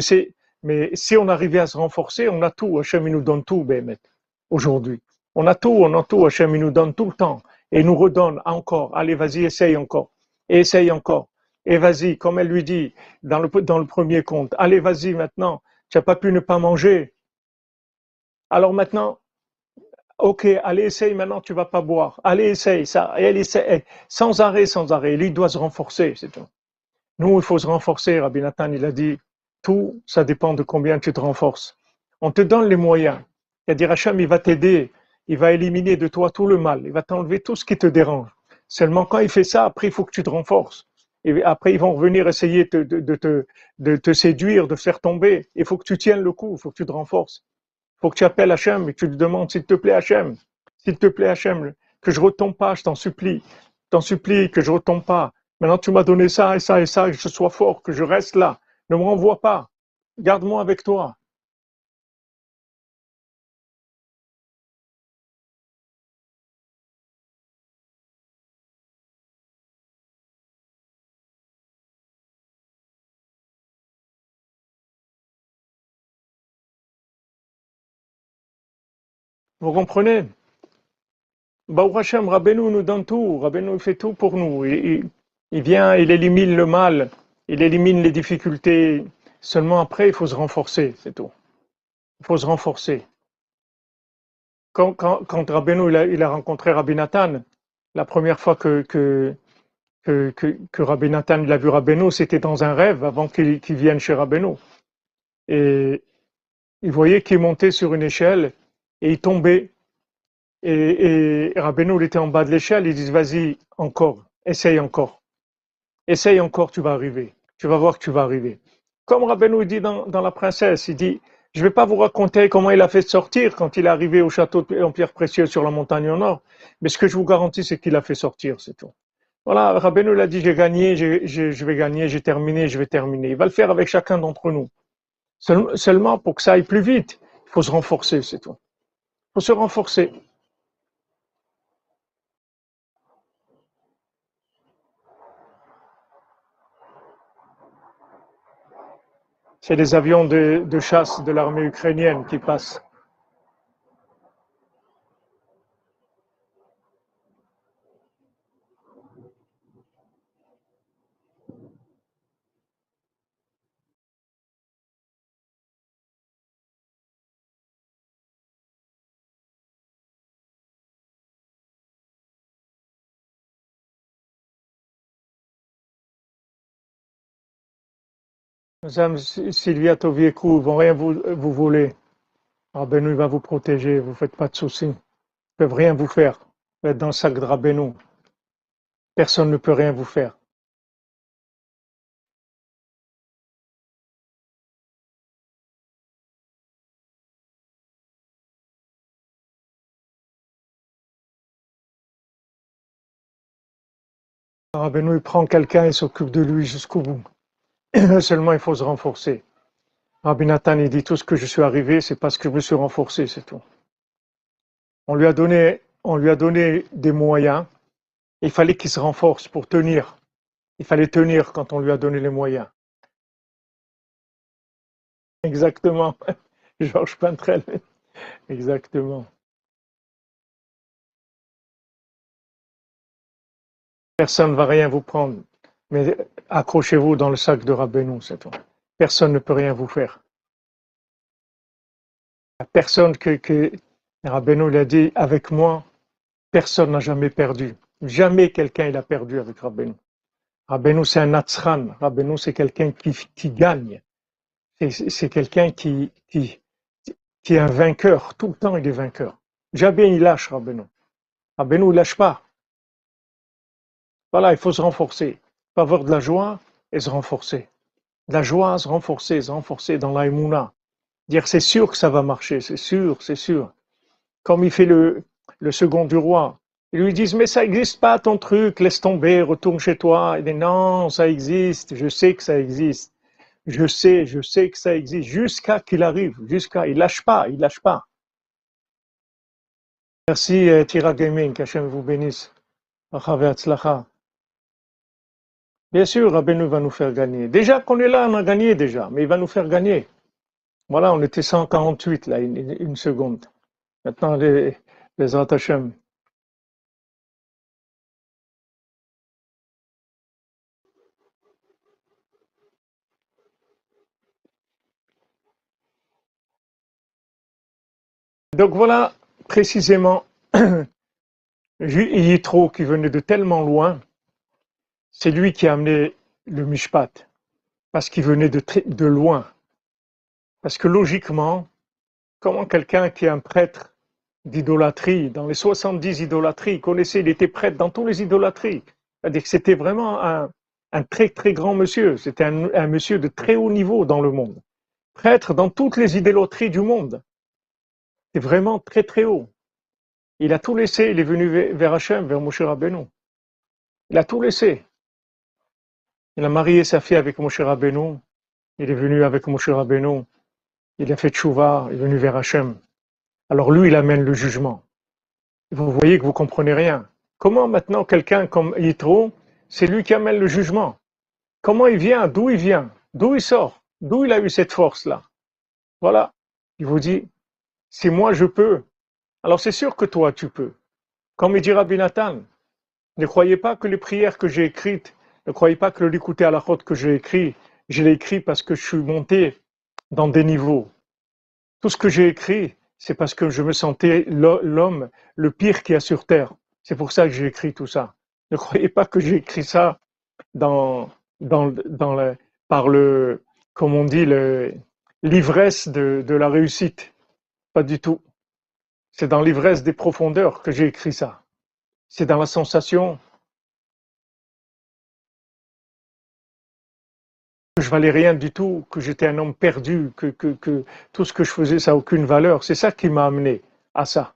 mais si on arrivait à se renforcer, on a tout. Hachem il nous donne tout, Bémet, aujourd'hui. On a tout, on a tout. Hachem il nous donne tout le temps et il nous redonne encore. Allez, vas-y, essaye encore, et essaye encore. Et vas-y, comme elle lui dit dans le dans le premier conte. Allez, vas-y maintenant. Tu n'as pas pu ne pas manger. Alors maintenant, Ok, allez, essaye maintenant, tu vas pas boire. Allez, essaye ça. Et elle essaye, sans arrêt, sans arrêt. Lui il doit se renforcer, c'est tout. Nous, il faut se renforcer. Rabbi Nathan, il a dit, tout, ça dépend de combien tu te renforces. On te donne les moyens. C'est-à-dire, Hacham, il va t'aider. Il va éliminer de toi tout le mal. Il va t'enlever tout ce qui te dérange. Seulement, quand il fait ça, après, il faut que tu te renforces. Et après, ils vont revenir essayer de, de, de de te séduire, de faire tomber. Il faut que tu tiennes le coup. Il faut que tu te renforces faut que tu appelles Hachem et tu lui demandes, s'il te plaît, Hachem, s'il te plaît, Hachem, que je retombe pas, je t'en supplie, t'en supplie, que je retombe pas. Maintenant, tu m'as donné ça et ça et ça, que je sois fort, que je reste là. Ne me renvoie pas. Garde-moi avec toi. Vous comprenez? Baruch Hashem, Rabbeinu nous donne tout. Rabbeinu fait tout pour nous. Il, vient, il élimine le mal, il élimine les difficultés. Seulement après, il faut se renforcer, c'est tout. Il faut se renforcer. Quand, quand, Rabbeinu il a, rencontré Rabbi Nathan, la première fois que, que, que, que, que Rabbi Nathan il a vu Rabbeinu, c'était dans un rêve avant qu'il qu'il vienne chez Rabbeinu. Et il voyait qu'il montait sur une échelle et il tombait. Et, et Rabbeinu il était en bas de l'échelle, il dit vas-y, encore, essaye encore. Essaye encore, tu vas arriver. Tu vas voir que tu vas arriver. Comme Rabbeinu dit dans, La Princesse, il dit Je ne vais pas vous raconter comment il a fait sortir quand il est arrivé au château en pierre précieuse sur la montagne au nord, mais ce que je vous garantis, c'est qu'il a fait sortir, c'est tout. Voilà, Rabbeinu l'a dit J'ai gagné, je vais gagner, j'ai terminé, je vais terminer. Il va le faire avec chacun d'entre nous. Seul- Seulement, pour que ça aille plus vite, il faut se renforcer, c'est tout. Faut se renforcer. C'est les avions de chasse de l'armée ukrainienne qui passent. Sylvia Toviekou, ils vont rien vous, voler. Rabbeinu il va vous protéger, vous faites pas de soucis. Ils peuvent rien vous faire. Vous êtes dans le sac de Rabbeinu. Personne ne peut rien vous faire. Rabbeinu il prend quelqu'un et s'occupe de lui jusqu'au bout. Seulement il faut se renforcer. Rabbi Nathan il dit tout ce que je suis arrivé, c'est parce que je me suis renforcé, c'est tout. On lui a donné, on lui a donné des moyens. Il fallait qu'il se renforce pour tenir. Il fallait tenir quand on lui a donné les moyens. Exactement. Georges Pintrel. Exactement. Personne ne va rien vous prendre. Mais accrochez-vous dans le sac de Rabbeinu, c'est tout. Personne ne peut rien vous faire. Personne que, que l'a dit, avec moi, personne n'a jamais perdu. Jamais quelqu'un a perdu avec Rabbeinu. Rabbeinu, c'est un Natsran. Rabbeinu, c'est quelqu'un qui, gagne. C'est quelqu'un qui, est un vainqueur. Tout le temps, il est vainqueur. Jamais il lâche, Rabbeinu. Rabbeinu, il lâche pas. Voilà, il faut se renforcer. Faut avoir de la joie et se renforcer. De la joie, se renforcer, se renforcer dans l'aïmouna. Dire c'est sûr que ça va marcher, c'est sûr, c'est sûr. Comme il fait le, le second du roi. Ils lui disent mais ça n'existe pas ton truc, laisse tomber, retourne chez toi. Il dit non, ça existe, je sais que ça existe. Je sais, je sais que ça existe, jusqu'à qu'il arrive, jusqu'à, il lâche pas, il lâche pas. Merci euh, Tira Gaming, qu'Hachem vous bénisse. Bien sûr, Rabbeinu va nous faire gagner. Déjà qu'on est là, on a gagné déjà, mais il va nous faire gagner. Voilà, on était 148 là, une, seconde. Maintenant, les, les Hashem. Donc voilà précisément Yitro qui venait de tellement loin c'est lui qui a amené le mishpat, parce qu'il venait de, loin. Parce que logiquement, comment quelqu'un qui est un prêtre d'idolâtrie, dans les 70 idolâtries, il connaissait, il était prêtre dans toutes les idolâtries. C'est-à-dire que c'était vraiment un, très très grand monsieur, c'était un, un, monsieur de très haut niveau dans le monde. Prêtre dans toutes les idolâtries du monde. C'est vraiment très très haut. Il a tout laissé, il est venu vers Hachem, vers Moshe Rabbeinu. Il a tout laissé. Il a marié sa fille avec Moshe Rabbeinu. Il est venu avec Moshe Rabbeinu. Il a fait tchouva, il est venu vers Hachem. Alors lui, il amène le jugement. Vous voyez que vous comprenez rien. Comment maintenant quelqu'un comme Yitro, c'est lui qui amène le jugement? Comment il vient? D'où il vient? D'où il sort? D'où il a eu cette force-là? Voilà. Il vous dit, si moi je peux, alors c'est sûr que toi tu peux. Comme il dit Rabbi Nathan, ne croyez pas que les prières que j'ai écrites ne croyez pas que le l'écouter à la route que j'ai écrit, je l'ai écrit parce que je suis monté dans des niveaux. Tout ce que j'ai écrit, c'est parce que je me sentais l'homme le pire qu'il y a sur terre. C'est pour ça que j'ai écrit tout ça. Ne croyez pas que j'ai écrit ça dans, dans, dans le, par le, comme on dit, l'ivresse de, de la réussite. Pas du tout. C'est dans l'ivresse des profondeurs que j'ai écrit ça. C'est dans la sensation je valais rien du tout, que j'étais un homme perdu, que, tout ce que je faisais, ça n'a aucune valeur. C'est ça qui m'a amené à ça.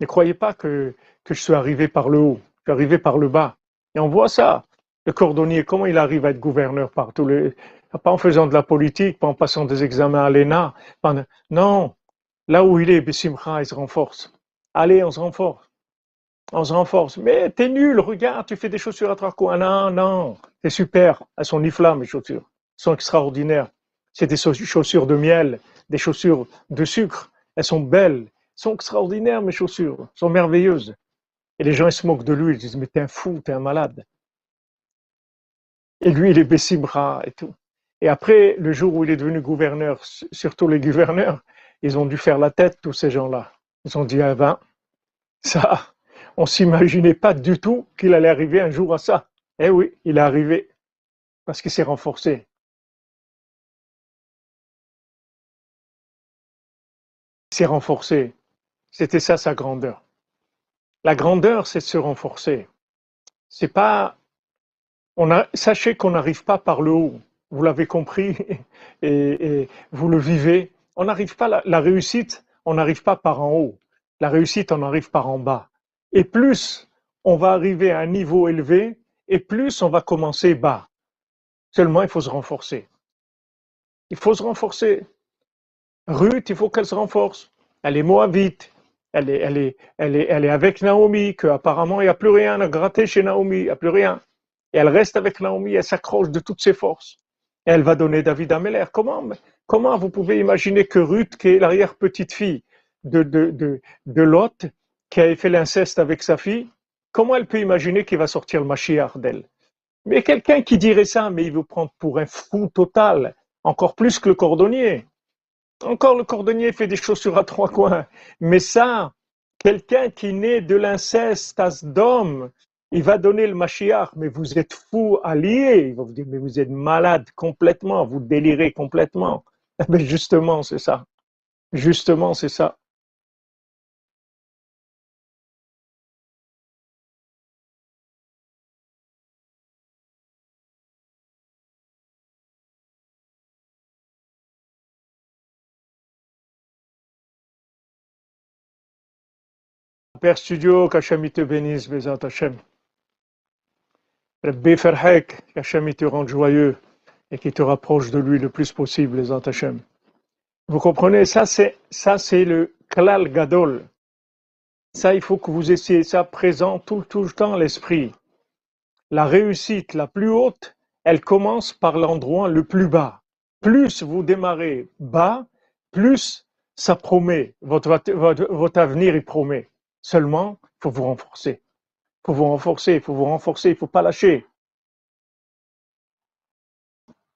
Ne croyez pas que, je suis arrivé par le haut, je suis arrivé par le bas. Et on voit ça. Le cordonnier, comment il arrive à être gouverneur par tous les... Pas en faisant de la politique, pas en passant des examens à l'ENA. Non, là où il est, Bessimcha, il se renforce. Allez, on se renforce. On se renforce. Mais t'es nul, regarde, tu fais des chaussures à trois coins. Non, non, c'est super. Elles sont nifla, mes chaussures sont extraordinaires. C'est des chaussures de miel, des chaussures de sucre. Elles sont belles, elles sont extraordinaires, mes chaussures, sont merveilleuses. Et les gens ils se moquent de lui, ils disent Mais t'es un fou, t'es un malade. Et lui, il est Bessibra et tout. Et après, le jour où il est devenu gouverneur, surtout les gouverneurs, ils ont dû faire la tête, tous ces gens-là. Ils ont dit Ah ben, ça, on s'imaginait pas du tout qu'il allait arriver un jour à ça. Eh oui, il est arrivé parce qu'il s'est renforcé. S'est renforcé. C'était ça sa grandeur. La grandeur, c'est de se renforcer. C'est pas. On a, sachez qu'on n'arrive pas par le haut. Vous l'avez compris et, vous le vivez. On n'arrive pas la, la réussite. On n'arrive pas par en haut. La réussite, on arrive par en bas. Et plus on va arriver à un niveau élevé, et plus on va commencer bas. Seulement, il faut se renforcer. Il faut se renforcer. Ruth, il faut qu'elle se renforce. Elle est moabite. Elle est, elle est, elle est, elle est avec Naomi, qu'apparemment il n'y a plus rien à gratter chez Naomi, il n'y a plus rien. Et elle reste avec Naomi, elle s'accroche de toutes ses forces. Elle va donner David à Meller. Comment, comment vous pouvez imaginer que Ruth, qui est l'arrière-petite-fille de, de, de, de Lot, qui a fait l'inceste avec sa fille, comment elle peut imaginer qu'il va sortir le Mashiach d'elle? Mais quelqu'un qui dirait ça, mais il vous prend pour un fou total, encore plus que le cordonnier. Encore le cordonnier fait des chaussures à trois coins. Mais ça, quelqu'un qui naît de l'inceste d'homme, il va donner le Mashiach, mais vous êtes fou allié. Il va vous dire, mais vous êtes malade complètement, vous délirez complètement. Mais justement, c'est ça. Justement, c'est ça. Père Studio, qu'Hachem te bénisse, Bézat Hachem. Rabbi Ferhek, qu'Hachem te rende joyeux et qui te rapproche de lui le plus possible, Bézat Hachem. Vous comprenez, ça c'est, ça c'est le Klal Gadol. Ça, il faut que vous essayez ça présent tout, tout le temps l'esprit. La réussite la plus haute, elle commence par l'endroit le plus bas. Plus vous démarrez bas, plus ça promet, votre, votre, votre avenir il promet. Seulement, il faut vous renforcer. Il faut vous renforcer, il faut vous renforcer, il ne faut pas lâcher.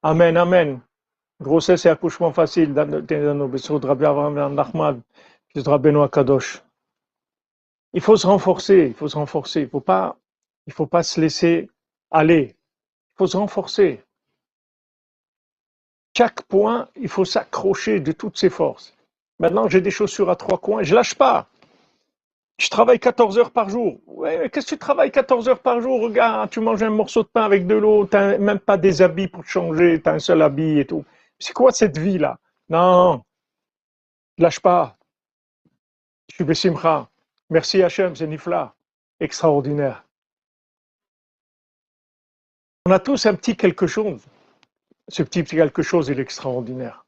Amen, amen. Grossesse et accouchement facile. Il faut se renforcer, il faut se renforcer. Il ne faut, pas, il faut pas se laisser aller. Il faut se renforcer. Chaque point, il faut s'accrocher de toutes ses forces. Maintenant, j'ai des chaussures à trois coins, je lâche pas. Je travaille 14 heures par jour. Ouais, qu'est-ce que tu travailles 14 heures par jour Regarde, tu manges un morceau de pain avec de l'eau, tu n'as même pas des habits pour te changer, tu as un seul habit et tout. C'est quoi cette vie-là? Non, lâche pas. Je suis Bessimcha. Merci Hachem, c'est Nifla. Extraordinaire. On a tous un petit quelque chose. Ce petit quelque chose, il est extraordinaire.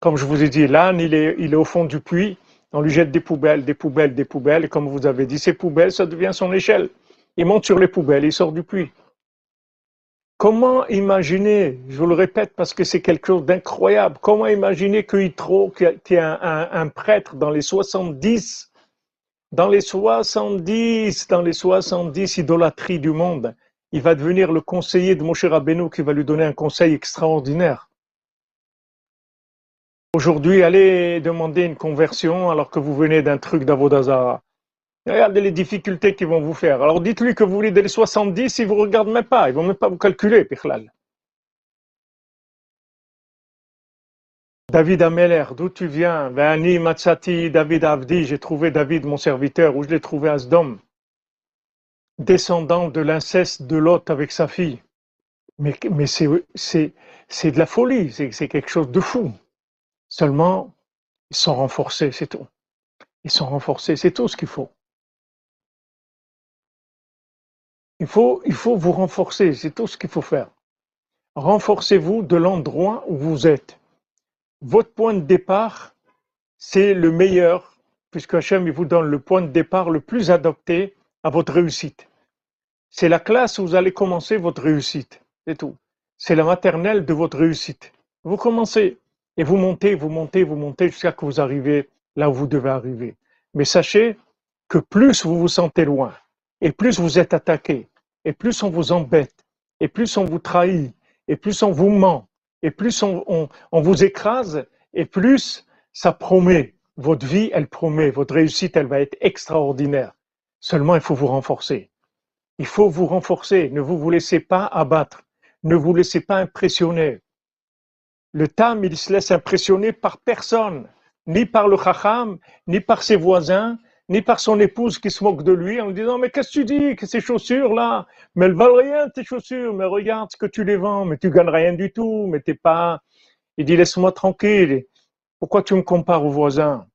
Comme je vous ai dit, l'âne, il est au fond du puits on lui jette des poubelles, des poubelles, des poubelles, et comme vous avez dit, ces poubelles, ça devient son échelle. Il monte sur les poubelles, il sort du puits. Comment imaginer, je vous le répète parce que c'est quelque chose d'incroyable, comment imaginer que Yitro, qui est un, prêtre dans les 70, dans les 70, dans les 70 idolâtries du monde, il va devenir le conseiller de Moshe Rabbeinu qui va lui donner un conseil extraordinaire. Aujourd'hui, allez demander une conversion alors que vous venez d'un truc d'Avodazara. Regardez les difficultés qu'ils vont vous faire. Alors dites-lui que vous voulez des 70, ils ne vous regardent même pas, ils ne vont même pas vous calculer, Pichlal. David Ameler, d'où tu viens? Vani Matsati, David Avdi, j'ai trouvé David, mon serviteur, où je l'ai trouvé à Sdom, descendant de l'inceste de Lot avec sa fille. Mais c'est de la folie, c'est quelque chose de fou. Seulement, ils sont renforcés, c'est tout. Ils sont renforcés, c'est tout ce qu'il faut. Il faut, il faut vous renforcer, c'est tout ce qu'il faut faire. Renforcez-vous de l'endroit où vous êtes. Votre point de départ, c'est le meilleur, puisque Hachem vous donne le point de départ le plus adapté à votre réussite. C'est la classe où vous allez commencer votre réussite, c'est tout. C'est la maternelle de votre réussite. Vous commencez et vous montez, vous montez, vous montez jusqu'à que vous arrivez là où vous devez arriver. Mais sachez que plus vous vous sentez loin, et plus vous êtes attaqué, et plus on vous embête, et plus on vous trahit, et plus on vous ment, et plus on, vous écrase, et plus ça promet. Votre vie, elle promet. Votre réussite, elle va être extraordinaire. Seulement, il faut vous renforcer. Il faut vous renforcer. Ne vous laissez pas abattre. Ne vous laissez pas impressionner. Le Tam, il se laisse impressionner par personne, ni par le Chacham, ni par ses voisins, ni par son épouse qui se moque de lui en lui disant Mais qu'est-ce que tu dis que ces chaussures-là? Mais elles valent rien, tes chaussures, mais regarde ce que tu les vends, mais tu gagnes rien du tout, mais t'es pas. Il dit Laisse-moi tranquille, pourquoi tu me compares aux voisins?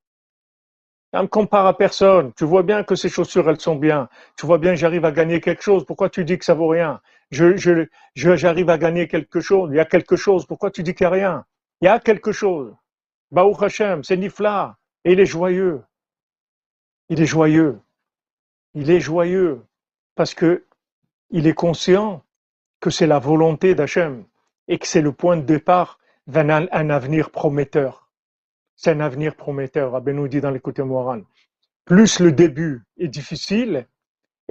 Ne me compare à personne. Tu vois bien que ces chaussures, elles sont bien. Tu vois bien j'arrive à gagner quelque chose. Pourquoi tu dis que ça vaut rien? Je, je, j'arrive à gagner quelque chose. Il y a quelque chose. Pourquoi tu dis qu'il n'y a rien? Il y a quelque chose. Baou Hashem, c'est Nifla. Et il est joyeux. Il est joyeux. Il est joyeux parce que il est conscient que c'est la volonté d'Hachem et que c'est le point de départ d'un un avenir prometteur. C'est un avenir prometteur, Rabbi nous dit dans l'écoute moral. Plus le début est difficile,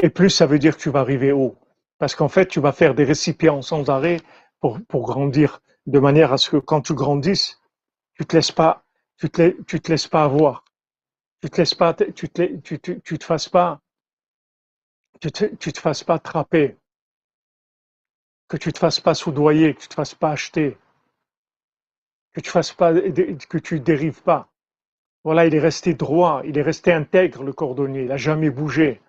et plus ça veut dire que tu vas arriver haut. Parce qu'en fait, tu vas faire des récipients sans arrêt pour, grandir, de manière à ce que quand tu grandisses, tu te laisses pas, tu te, tu te laisses pas avoir. Tu te laisses pas, te, fasses pas, tu te, tu te fasses pas attraper. Que tu te fasses pas soudoyer, que tu te fasses pas acheter. Que tu fasses pas, dérives pas. Voilà, il est resté droit, il est resté intègre, le cordonnier, il a jamais bougé.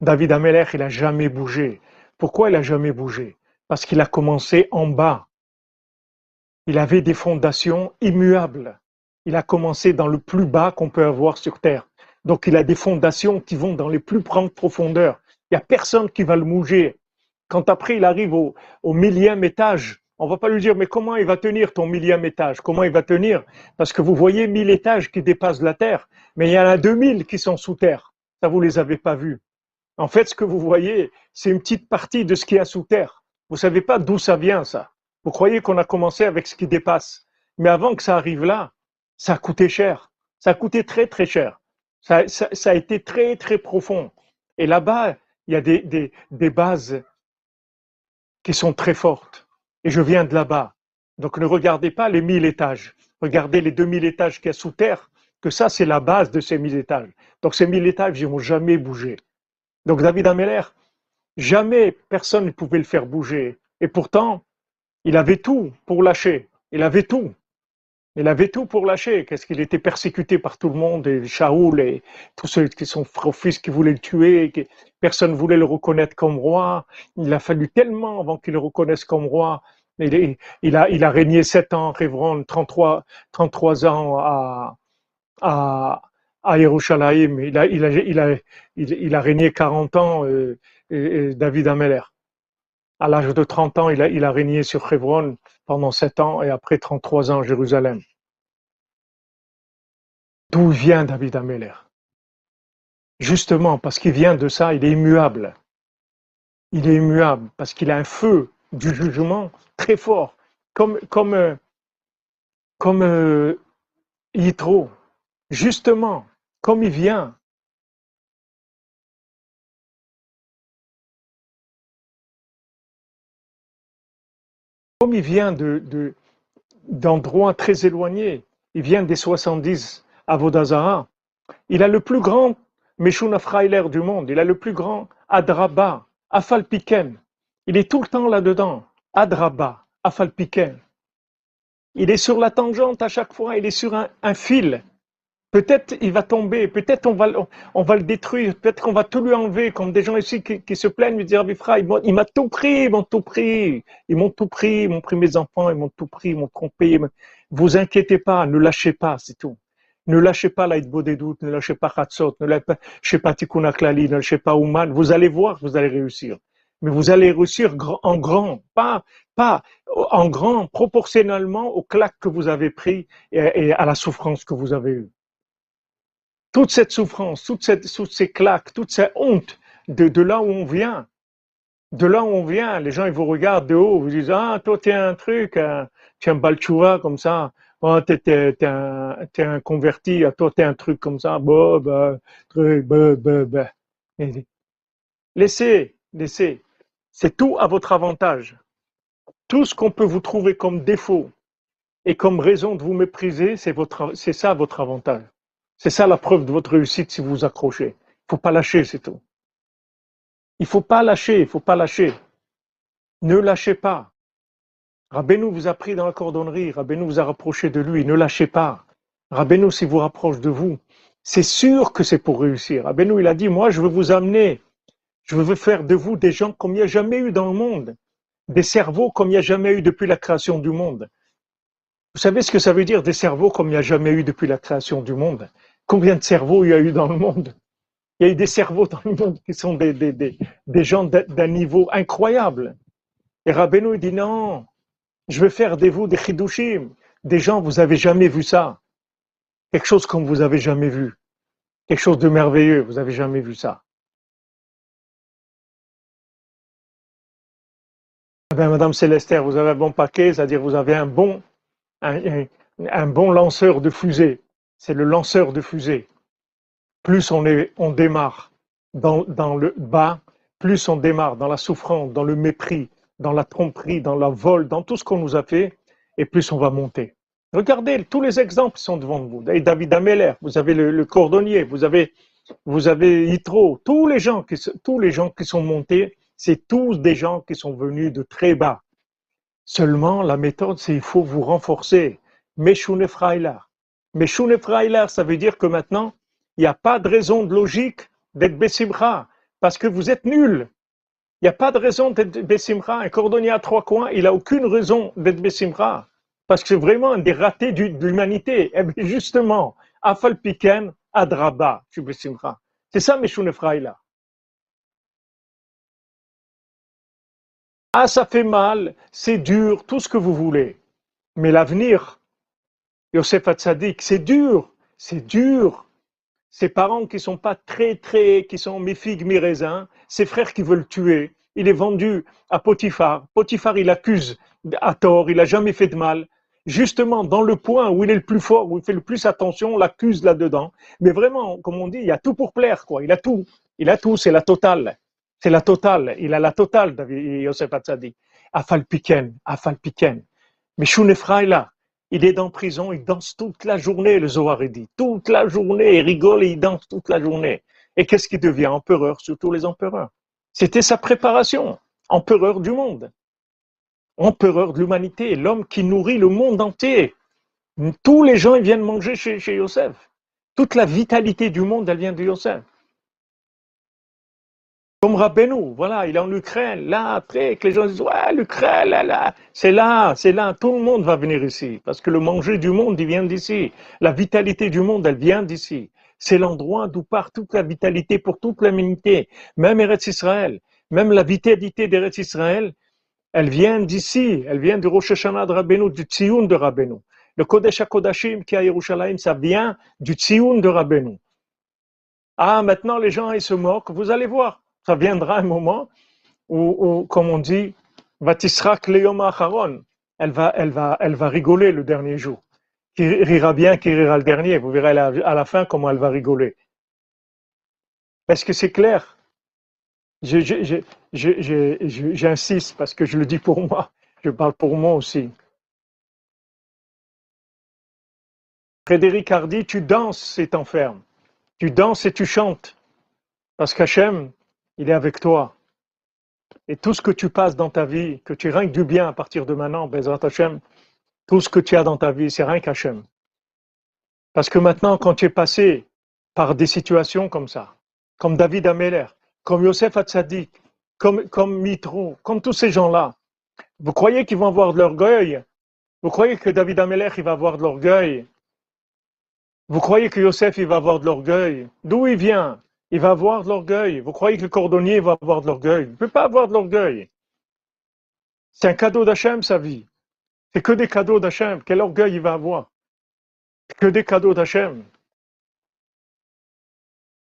David Ameller, il a jamais bougé. Pourquoi il a jamais bougé? Parce qu'il a commencé en bas. Il avait des fondations immuables. Il a commencé dans le plus bas qu'on peut avoir sur Terre. Donc il a des fondations qui vont dans les plus grandes profondeurs. Il n'y a personne qui va le bouger. Quand après il arrive au, millième étage, on va pas lui dire, mais comment il va tenir ton millième étage? Comment il va tenir? Parce que vous voyez mille étages qui dépassent la terre, mais il y en a deux mille qui sont sous terre. Ça, vous les avez pas vus. En fait, ce que vous voyez, c'est une petite partie de ce qui est sous terre. Vous savez pas d'où ça vient, ça. Vous croyez qu'on a commencé avec ce qui dépasse. Mais avant que ça arrive là, ça a coûté cher. Ça a coûté très, très cher. Ça, a été très, très profond. Et là-bas, il y a des, bases qui sont très fortes et je viens de là-bas. Donc ne regardez pas les mille étages, regardez les deux mille étages qu'il y a sous terre, que ça c'est la base de ces mille étages. Donc ces mille étages, ils vont jamais bouger. Donc David Ameller, jamais personne ne pouvait le faire bouger. Et pourtant, il avait tout pour lâcher. Il avait tout. Il avait tout pour lâcher. Qu'est-ce qu'il était persécuté par tout le monde, et Shaoul et tous ceux qui sont fils qui voulaient le tuer, personne ne voulait le reconnaître comme roi. Il a fallu tellement avant qu'il le reconnaisse comme roi. Il, il, a, il a régné sept ans, Révron, 33, 33 ans à, à, à Yerushalayim. Il a, il, a, il, a, il, a régné 40 ans, euh, David Ameller. À l'âge de 30 ans, il a, il a régné sur Hebron pendant 7 ans et après 33 ans à Jérusalem. D'où vient David Ameller? Justement, parce qu'il vient de ça, il est immuable. Il est immuable parce qu'il a un feu du jugement très fort, comme, comme, comme euh, Yitro. Justement, comme il vient comme il vient de, d'endroits très éloignés, il vient des 70 à Vodazara, il a le plus grand Meshuna Freiler du monde, il a le plus grand Adraba, Afalpiken. Il est tout le temps là-dedans. Adraba, Afalpiken. Il est sur la tangente à chaque fois, il est sur un fil. Peut-être il va tomber, peut-être on va, on va le détruire, peut-être qu'on va tout lui enlever, comme des gens ici qui, se plaignent, lui dire, Bifra, il m'a tout pris, ils m'ont tout pris, ils m'ont tout pris, ils m'ont pris mes enfants, ils m'ont tout pris, ils m'ont trompé. Vous inquiétez pas, ne lâchez pas, c'est tout. Ne lâchez pas l'Aïdbo des doutes, ne lâchez pas Khatsot, ne lâchez pas Tikkun Klali, ne lâchez pas Ouman. Vous allez voir, vous allez réussir. Mais vous allez réussir en grand, pas, pas en grand, proportionnellement aux claques que vous avez pris et à la souffrance que vous avez eue toute cette souffrance, toutes, ces claques, toute cette honte de, là où on vient, de là où on vient, les gens ils vous regardent de haut, vous disent ah toi t'es un truc, tu es un balchoua comme ça, oh, t'es, t'es, un, converti, ah, toi t'es un truc comme ça, bah, bah, bah, bah, bah. Laissez, laissez, c'est tout à votre avantage. Tout ce qu'on peut vous trouver comme défaut et comme raison de vous mépriser, c'est ça votre avantage. C'est ça la preuve de votre réussite si vous vous accrochez. Il faut pas lâcher, c'est tout. Il faut pas lâcher, il faut pas lâcher. Ne lâchez pas. Rabbeinu vous a pris dans la cordonnerie, Rabbeinu vous a rapproché de lui, ne lâchez pas. Rabbeinu, s'il vous rapproche de vous, c'est sûr que c'est pour réussir. Rabbeinu, il a dit, moi, je veux vous amener, je veux faire de vous des gens comme il n'y a jamais eu dans le monde, des cerveaux comme il n'y a jamais eu depuis la création du monde. Vous savez ce que ça veut dire des cerveaux comme il n'y a jamais eu depuis la création du monde? Combien de cerveaux il y a eu dans le monde? Il y a eu des cerveaux dans le monde qui sont des, des, des, des gens d'un niveau incroyable. Et Rabbeinu dit non, je vais faire des vous des chidushim, des gens, vous avez jamais vu ça. Quelque chose comme vous avez jamais vu. Quelque chose de merveilleux, vous avez jamais vu ça. Bien, Madame Célestère, vous avez un bon paquet, c'est-à-dire vous avez un bon, un, un bon lanceur de fusée c'est le lanceur de fusée. Plus on, est, on démarre dans, le bas, plus on démarre dans la souffrance, dans le mépris, dans la tromperie, dans la vol, dans tout ce qu'on nous a fait, et plus on va monter. Regardez, tous les exemples sont devant vous. David Ameller, vous avez le, cordonnier, vous avez, vous avez tous les gens qui, tous les gens qui sont montés, c'est tous des gens qui sont venus de très bas. Seulement, la méthode, c'est il faut vous renforcer. Meshune Freiler. Meshune Freiler, ça veut dire que maintenant, il n'y a pas de raison de logique d'être Bessimra, parce que vous êtes nul. Il n'y a pas de raison d'être Bessimra. Un cordonnier à trois coins, il n'a aucune raison d'être Bessimra parce que c'est vraiment un des ratés de l'humanité. Eh bien, justement, Afal Piken, Adraba, C'est ça, Meshune là. Ah, ça fait mal, c'est dur, tout ce que vous voulez. Mais l'avenir, Yosef Hatzadik, c'est dur, c'est dur. Ses parents qui sont pas très, très, qui sont mi figues, mi raisins, ses frères qui veulent tuer. Il est vendu à Potiphar. Potiphar, il accuse à tort, il a jamais fait de mal justement dans le point où il est le plus fort, où il fait le plus attention, on l'accuse là-dedans. Mais vraiment, comme on dit, il y a tout pour plaire, quoi. Il a tout. Il a tout, c'est la totale. C'est la totale. Il a la totale, David Yosef Hatzadi. Afal Piken, Afal Piken. Mais Shunefra est là. Il est dans prison, il danse toute la journée, le Zohar dit. Toute la journée, il rigole et il danse toute la journée. Et qu'est-ce qu'il devient Empereur, surtout les empereurs? C'était sa préparation. Empereur du monde empereur de l'humanité, l'homme qui nourrit le monde entier. Tous les gens ils viennent manger chez, chez Yosef. Toute la vitalité du monde, elle vient de Yosef. Comme Rabbeinu, voilà, il est en Ukraine, là, après, que les gens disent, ouais, l'Ukraine, là, là, c'est là, c'est là, tout le monde va venir ici, parce que le manger du monde, il vient d'ici. La vitalité du monde, elle vient d'ici. C'est l'endroit d'où part toute la vitalité pour toute l'humanité, même Eretz Israël, même la vitalité d'Eretz Israël, elle vient d'ici, elle vient du Rosh Hashanah de Rabbeinu, du Tzioun de Rabbeinu. Le Kodesh HaKodashim qui est à Yerushalayim, ça vient du Tzioun de Rabbeinu. Ah, maintenant les gens ils se moquent, vous allez voir, ça viendra un moment où, comme on dit, Vatisra Kleyom Acharon, elle va, elle, va, elle va rigoler le dernier jour. Qui rira bien, qui rira le dernier. Vous verrez à la fin comment elle va rigoler. Est-ce que c'est clair? J'insiste parce que je le dis pour moi, je parle pour moi aussi. Frédéric Hardy, tu danses et t'enfermes. Tu danses et tu chantes. Parce qu'Hachem, il est avec toi. Et tout ce que tu passes dans ta vie, que tu que du bien à partir de maintenant, Bezrat Hachem, tout ce que tu as dans ta vie, c'est rien qu'Hachem. Parce que maintenant, quand tu es passé par des situations comme ça, comme David Ameller, comme Yosef Hatzadik, comme, comme Mitro, comme tous ces gens-là, vous croyez qu'ils vont avoir de l'orgueil? Vous croyez que David Amelech, il va avoir de l'orgueil? Vous croyez que Yosef, il va avoir de l'orgueil? D'où il vient? Il va avoir de l'orgueil. Vous croyez que le cordonnier va avoir de l'orgueil? Il ne peut pas avoir de l'orgueil. C'est un cadeau d'Hachem, sa vie. C'est que des cadeaux d'Hachem. Quel orgueil il va avoir? Que des cadeaux d'Hachem.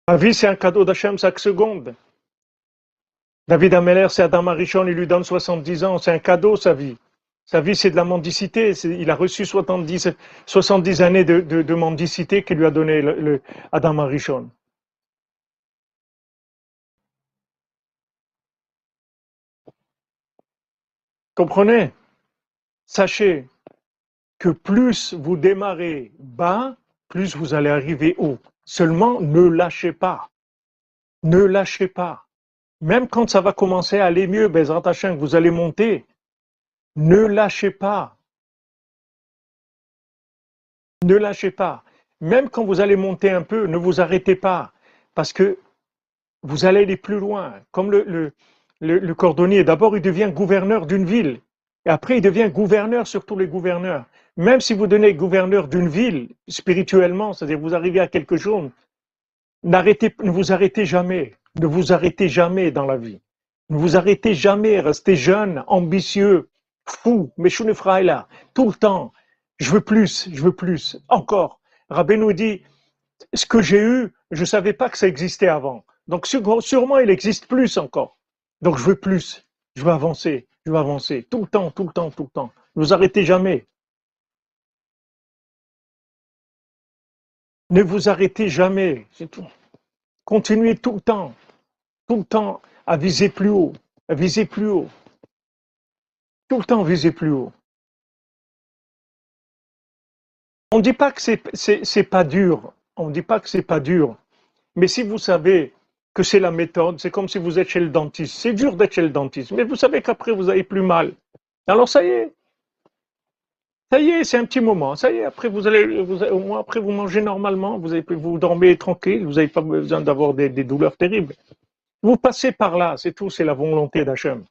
La vie, c'est un cadeau d'Hachem chaque seconde. David Ameller, c'est Adam Arichon, il lui donne 70 ans, c'est un cadeau sa vie. Sa vie, c'est de la mendicité. Il a reçu 70, 70 années de, mendicité que lui a donné Adam Arichon. Comprenez? Sachez que plus vous démarrez bas, plus vous allez arriver haut. Seulement, ne lâchez pas. Ne lâchez pas. Même quand ça va commencer à aller mieux, Bezrat que vous allez monter, ne lâchez pas. Ne lâchez pas. Même quand vous allez monter un peu, ne vous arrêtez pas. Parce que vous allez aller plus loin. Comme le, le, le cordonnier, d'abord il devient gouverneur d'une ville. Et après il devient gouverneur sur tous les gouverneurs. Même si vous donnez gouverneur d'une ville, spirituellement, c'est-à-dire vous arrivez à quelque chose, n'arrêtez, ne vous arrêtez jamais. Ne vous arrêtez jamais dans la vie. Ne vous arrêtez jamais. Restez jeune, ambitieux, fou, mais là, tout le temps. Je veux plus, je veux plus. Encore. Rabbi nous dit, ce que j'ai eu, je ne savais pas que ça existait avant. Donc sûrement, il existe plus encore. Donc je veux plus. Je veux avancer. Je veux avancer. Tout le temps, tout le temps, tout le temps. Ne vous arrêtez jamais. Ne vous arrêtez jamais. Continuez tout le temps, tout le temps à viser plus haut, à viser plus haut. Tout le temps viser plus haut. On ne dit pas que c'est pas dur. On ne dit pas que c'est pas dur. Mais si vous savez que c'est la méthode, c'est comme si vous êtes chez le dentiste. C'est dur d'être chez le dentiste, mais vous savez qu'après vous avez plus mal. Alors ça y est, ça y est, c'est un petit moment. Ça y est, après vous allez, vous, au vous mangez normalement, vous, vous dormez tranquille, vous n'avez pas besoin d'avoir des, des, douleurs terribles. Vous passez par là, c'est tout, c'est la volonté d'Hachem.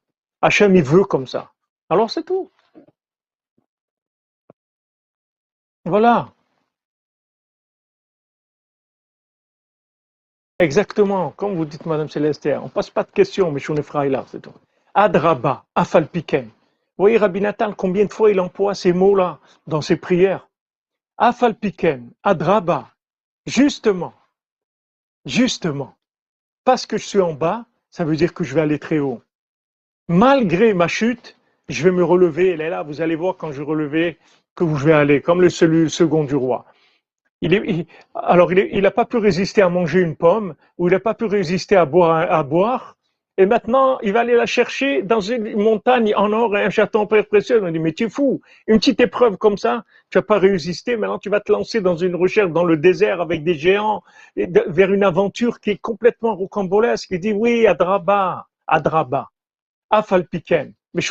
Hachem, il veut comme ça. Alors c'est tout. Voilà. Exactement, comme vous dites, Madame Célestia, on passe pas de questions, mais je suis là, c'est tout. Adraba, afalpiken. Vous voyez, Rabbi Nathan, combien de fois il emploie ces mots-là dans ses prières? Afalpiken, Adraba, justement, justement, parce que je suis en bas, ça veut dire que je vais aller très haut. Malgré ma chute, je vais me relever. Est là, vous allez voir quand je vais relever que je vais aller, comme le, second du roi. Alors, il n'a pas pu résister à manger une pomme, ou il n'a pas pu résister à boire, et maintenant, il va aller la chercher dans une montagne en or et un château précieux. On dit, mais tu es fou, une petite épreuve comme ça, tu vas pas résister, maintenant tu vas te lancer dans une recherche dans le désert avec des géants, vers une aventure qui est complètement rocambolesque. Il dit, oui, Adraba, Adraba, Afalpiken, mais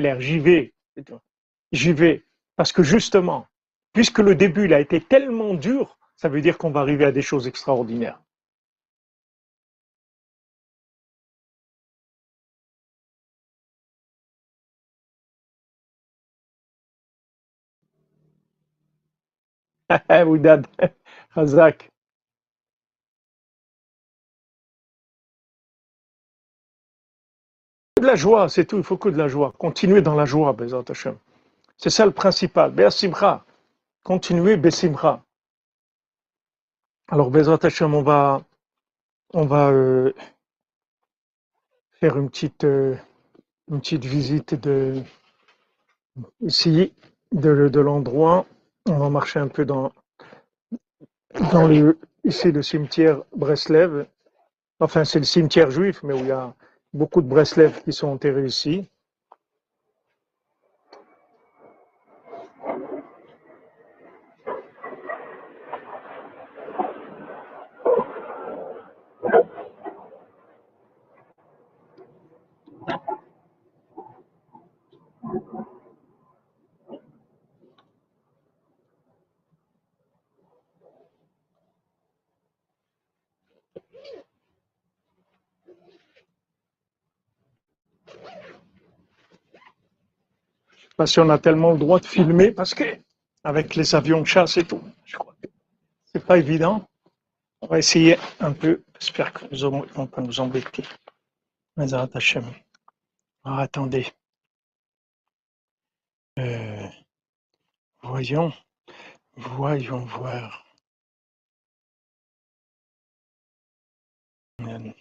l'air, j'y vais, j'y vais. Parce que justement, puisque le début a été tellement dur, ça veut dire qu'on va arriver à des choses extraordinaires. Oudad, Razak. De la joie, c'est tout, il faut que de la joie. Continuer dans la joie, Bezat Hashem. C'est ça le principal. Be'asimcha. Continuez Bessimcha. Alors, Bezrat on va, on va euh, faire une petite, euh, une petite visite de, ici, de, l'endroit. On va marcher un peu dans, le, ici le cimetière Breslev. Enfin, c'est le cimetière juif, mais il y a beaucoup de Breslev qui sont enterrés ici. Si on a tellement le droit de filmer parce que avec les avions de chasse et tout, je crois que c'est pas évident. On va essayer un peu. J'espère qu'ils ne vont pas nous embêter. Mais Alors, attendez. Euh, voyons, voyons voir. Euh,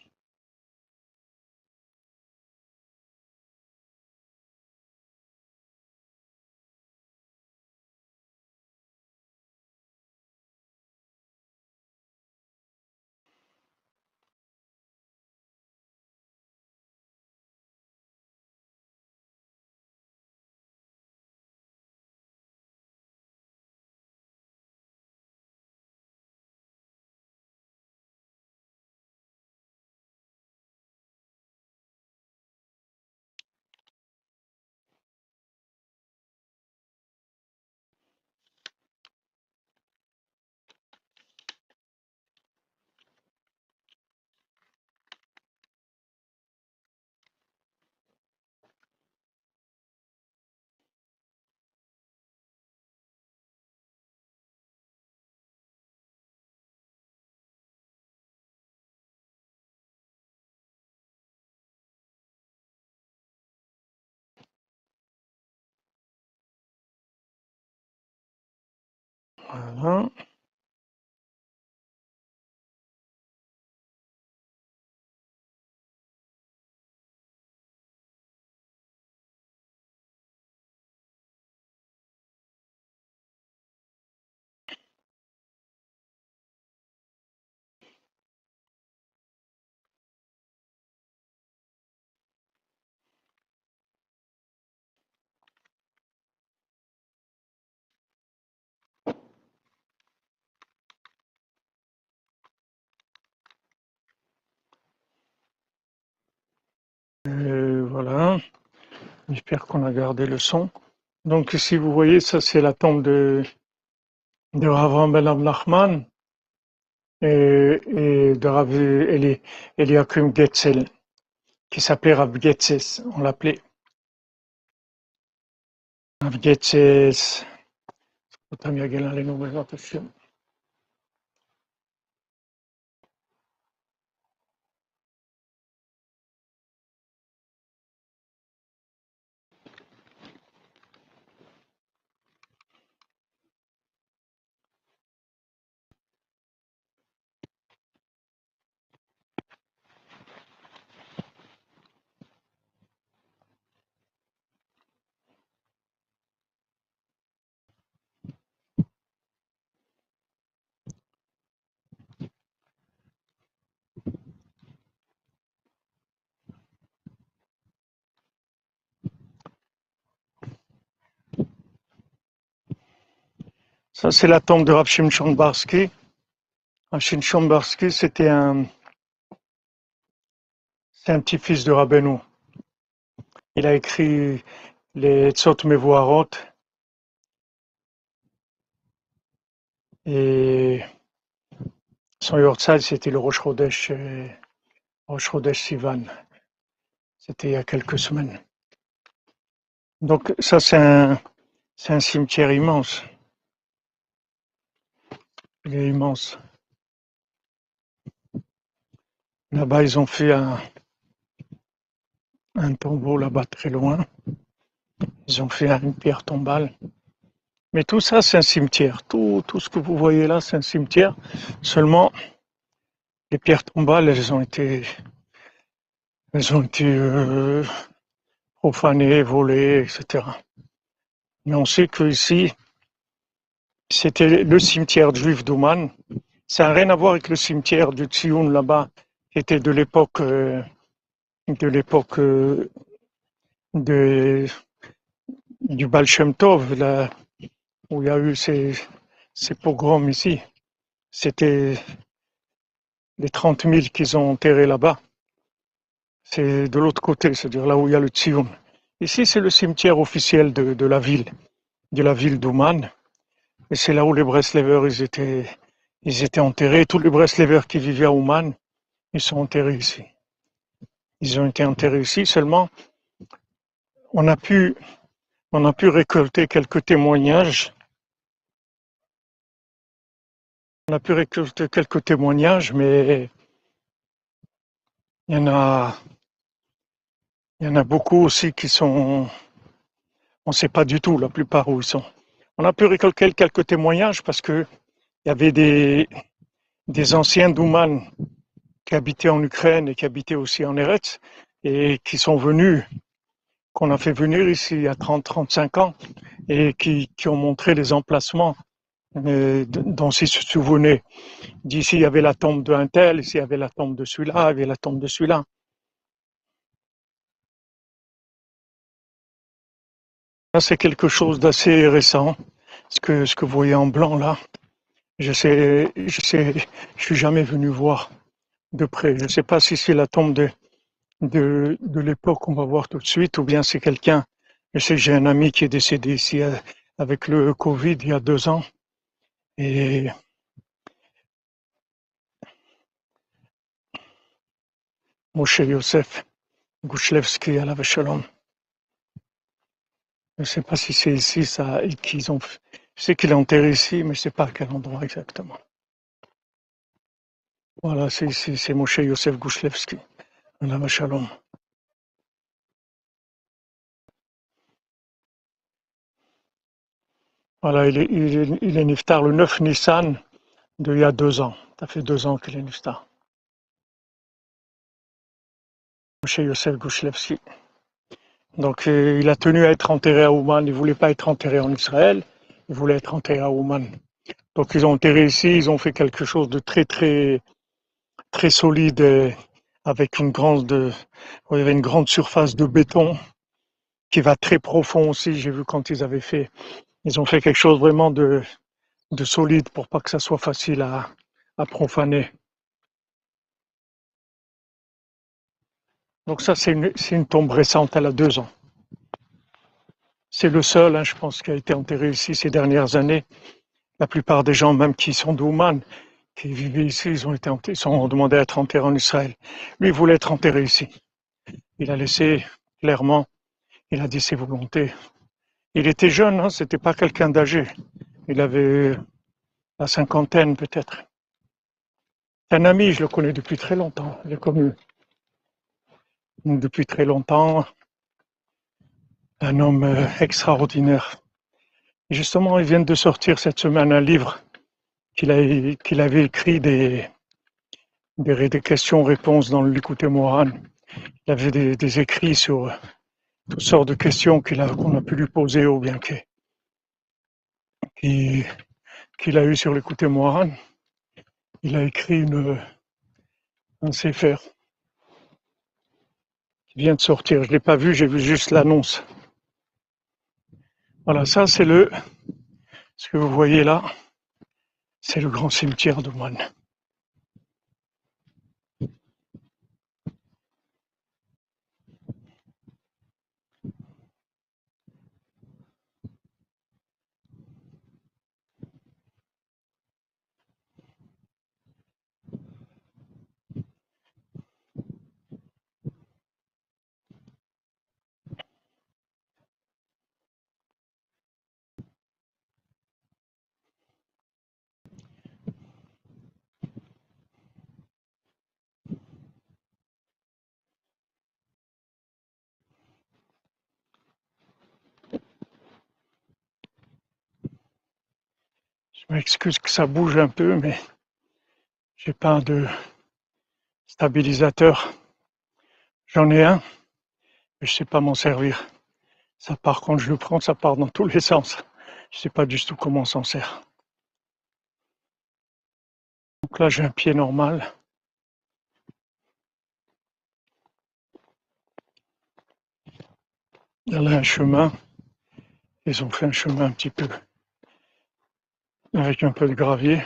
Voilà. Euh, voilà. J'espère qu'on a gardé le son. Donc ici, vous voyez, ça c'est la tombe de, de Rav Ben Nachman et, et de Rav Eli, Eliakim Getzel, qui s'appelait Rav Getzes, on l'appelait. Rav Getzes. Ça, c'est la tombe de Rav Shimshon Barsky. Rav Barsky, c'était un, un petit-fils de Rabbeinu. Il a écrit les Tzot Mevoarot et son Yortzal, c'était le Rosh Chodesh, euh, Rosh Sivan. C'était il y a quelques semaines. Donc ça, c'est un cimetière immense. Il est immense. Là-bas, ils ont fait un, tombeau là-bas très loin. Ils ont fait une pierre tombale. Mais tout ça, c'est un cimetière. Tout, tout ce que vous voyez là, c'est un cimetière. Seulement, les pierres tombales, elles ont été, elles ont été euh, profanées, volées, etc. Mais on sait qu'ici, c'était le cimetière juif d'Ouman. Ça n'a rien à voir avec le cimetière du Tsioun là-bas, qui était de l'époque euh, de l'époque euh, du Baal Tov, là, où il y a eu ces, pogroms ici. C'était les 30 000 qu'ils ont enterrés là-bas. C'est de l'autre côté, c'est-à-dire là où il y a le Tsioun. Ici, c'est le cimetière officiel de, de la ville, de la ville d'Ouman. Et c'est là où les Breslevers, ils étaient, ils étaient enterrés. Tous les Breslevers qui vivaient à Ouman, ils sont enterrés ici. Ils ont été enterrés ici. Seulement, on a pu, on a pu récolter quelques témoignages. On a pu récolter quelques témoignages, mais il y en a, il y en a beaucoup aussi qui sont, on ne sait pas du tout la plupart où ils sont. On a pu récolter quelques témoignages parce que il y avait des, anciens Douman qui habitaient en Ukraine et qui habitaient aussi en Eretz et qui sont venus, qu'on a fait venir ici il y a 30-35 ans et qui, qui, ont montré les emplacements euh, dont ils se souvenaient. D'ici, il y avait la tombe d'un tel, ici, il y avait la tombe de celui-là, il y avait la tombe de celui-là. c'est quelque chose d'assez récent. Ce que, ce que vous voyez en blanc là, je sais, je sais, je suis jamais venu voir de près. Je ne sais pas si c'est la tombe de, de, de l'époque qu'on va voir tout de suite ou bien c'est quelqu'un. Je sais j'ai un ami qui est décédé ici euh, avec le Covid il y a deux ans. Et Moshe Yosef Gouchlevski à la Shalom. Je ne sais pas si c'est ici ça qu'ils ont. Je sais qu'il est enterré ici, mais je ne sais pas à quel endroit exactement. Voilà, c'est ici, c'est Moshe Yosef Gouchlevski. Shalom. Voilà, il est, il est, il est niftar le 9 Nissan de il y a deux ans. Ça fait deux ans qu'il est niftar. Moshe Yosef Gouchlevski. Donc euh, il a tenu à être enterré à Ouman. Il voulait pas être enterré en Israël. Il voulait être enterré à Ouman. Donc ils ont enterré ici. Ils ont fait quelque chose de très très très solide euh, avec une grande, une grande surface de béton qui va très profond aussi. J'ai vu quand ils avaient fait. Ils ont fait quelque chose vraiment de de solide pour pas que ça soit facile à profaner. Donc ça, c'est une, tombe récente, elle a deux ans. C'est le seul, hein, je pense, qui a été enterré ici ces dernières années. La plupart des gens, même qui sont d'Ouman, qui vivaient ici, ils ont été enterrés, ils ont demandé à être enterrés en Israël. Lui, il voulait être enterré ici. Il a laissé clairement, il a dit ses volontés. Il était jeune, hein, c'était pas quelqu'un d'âgé. Il avait la cinquantaine peut-être. Un ami, je le connais depuis très longtemps. Il est connu depuis très longtemps. Un homme euh, extraordinaire. Justement, il vient de sortir cette semaine un livre qu'il avait écrit des, questions-réponses dans le Likuté Moran. Il avait des, écrits sur toutes sortes de questions qu'on a pu lui poser ou bien qu'il, a eu sur l'écouté Moran. Il a écrit une, un qui vient de sortir. Je l'ai pas vu, j'ai vu juste l'annonce. Voilà, ça c'est le, ce que vous voyez là, c'est le grand cimetière de Moine. Je m'excuse que ça bouge un peu, mais j'ai pas de stabilisateur. J'en ai un, mais je sais pas m'en servir. Ça part quand je le prends, ça part dans tous les sens. Je sais pas du tout comment on s'en sert. Donc là, j'ai un pied normal. Il y a là un chemin. Ils ont fait un chemin un petit peu avec un peu de gravier.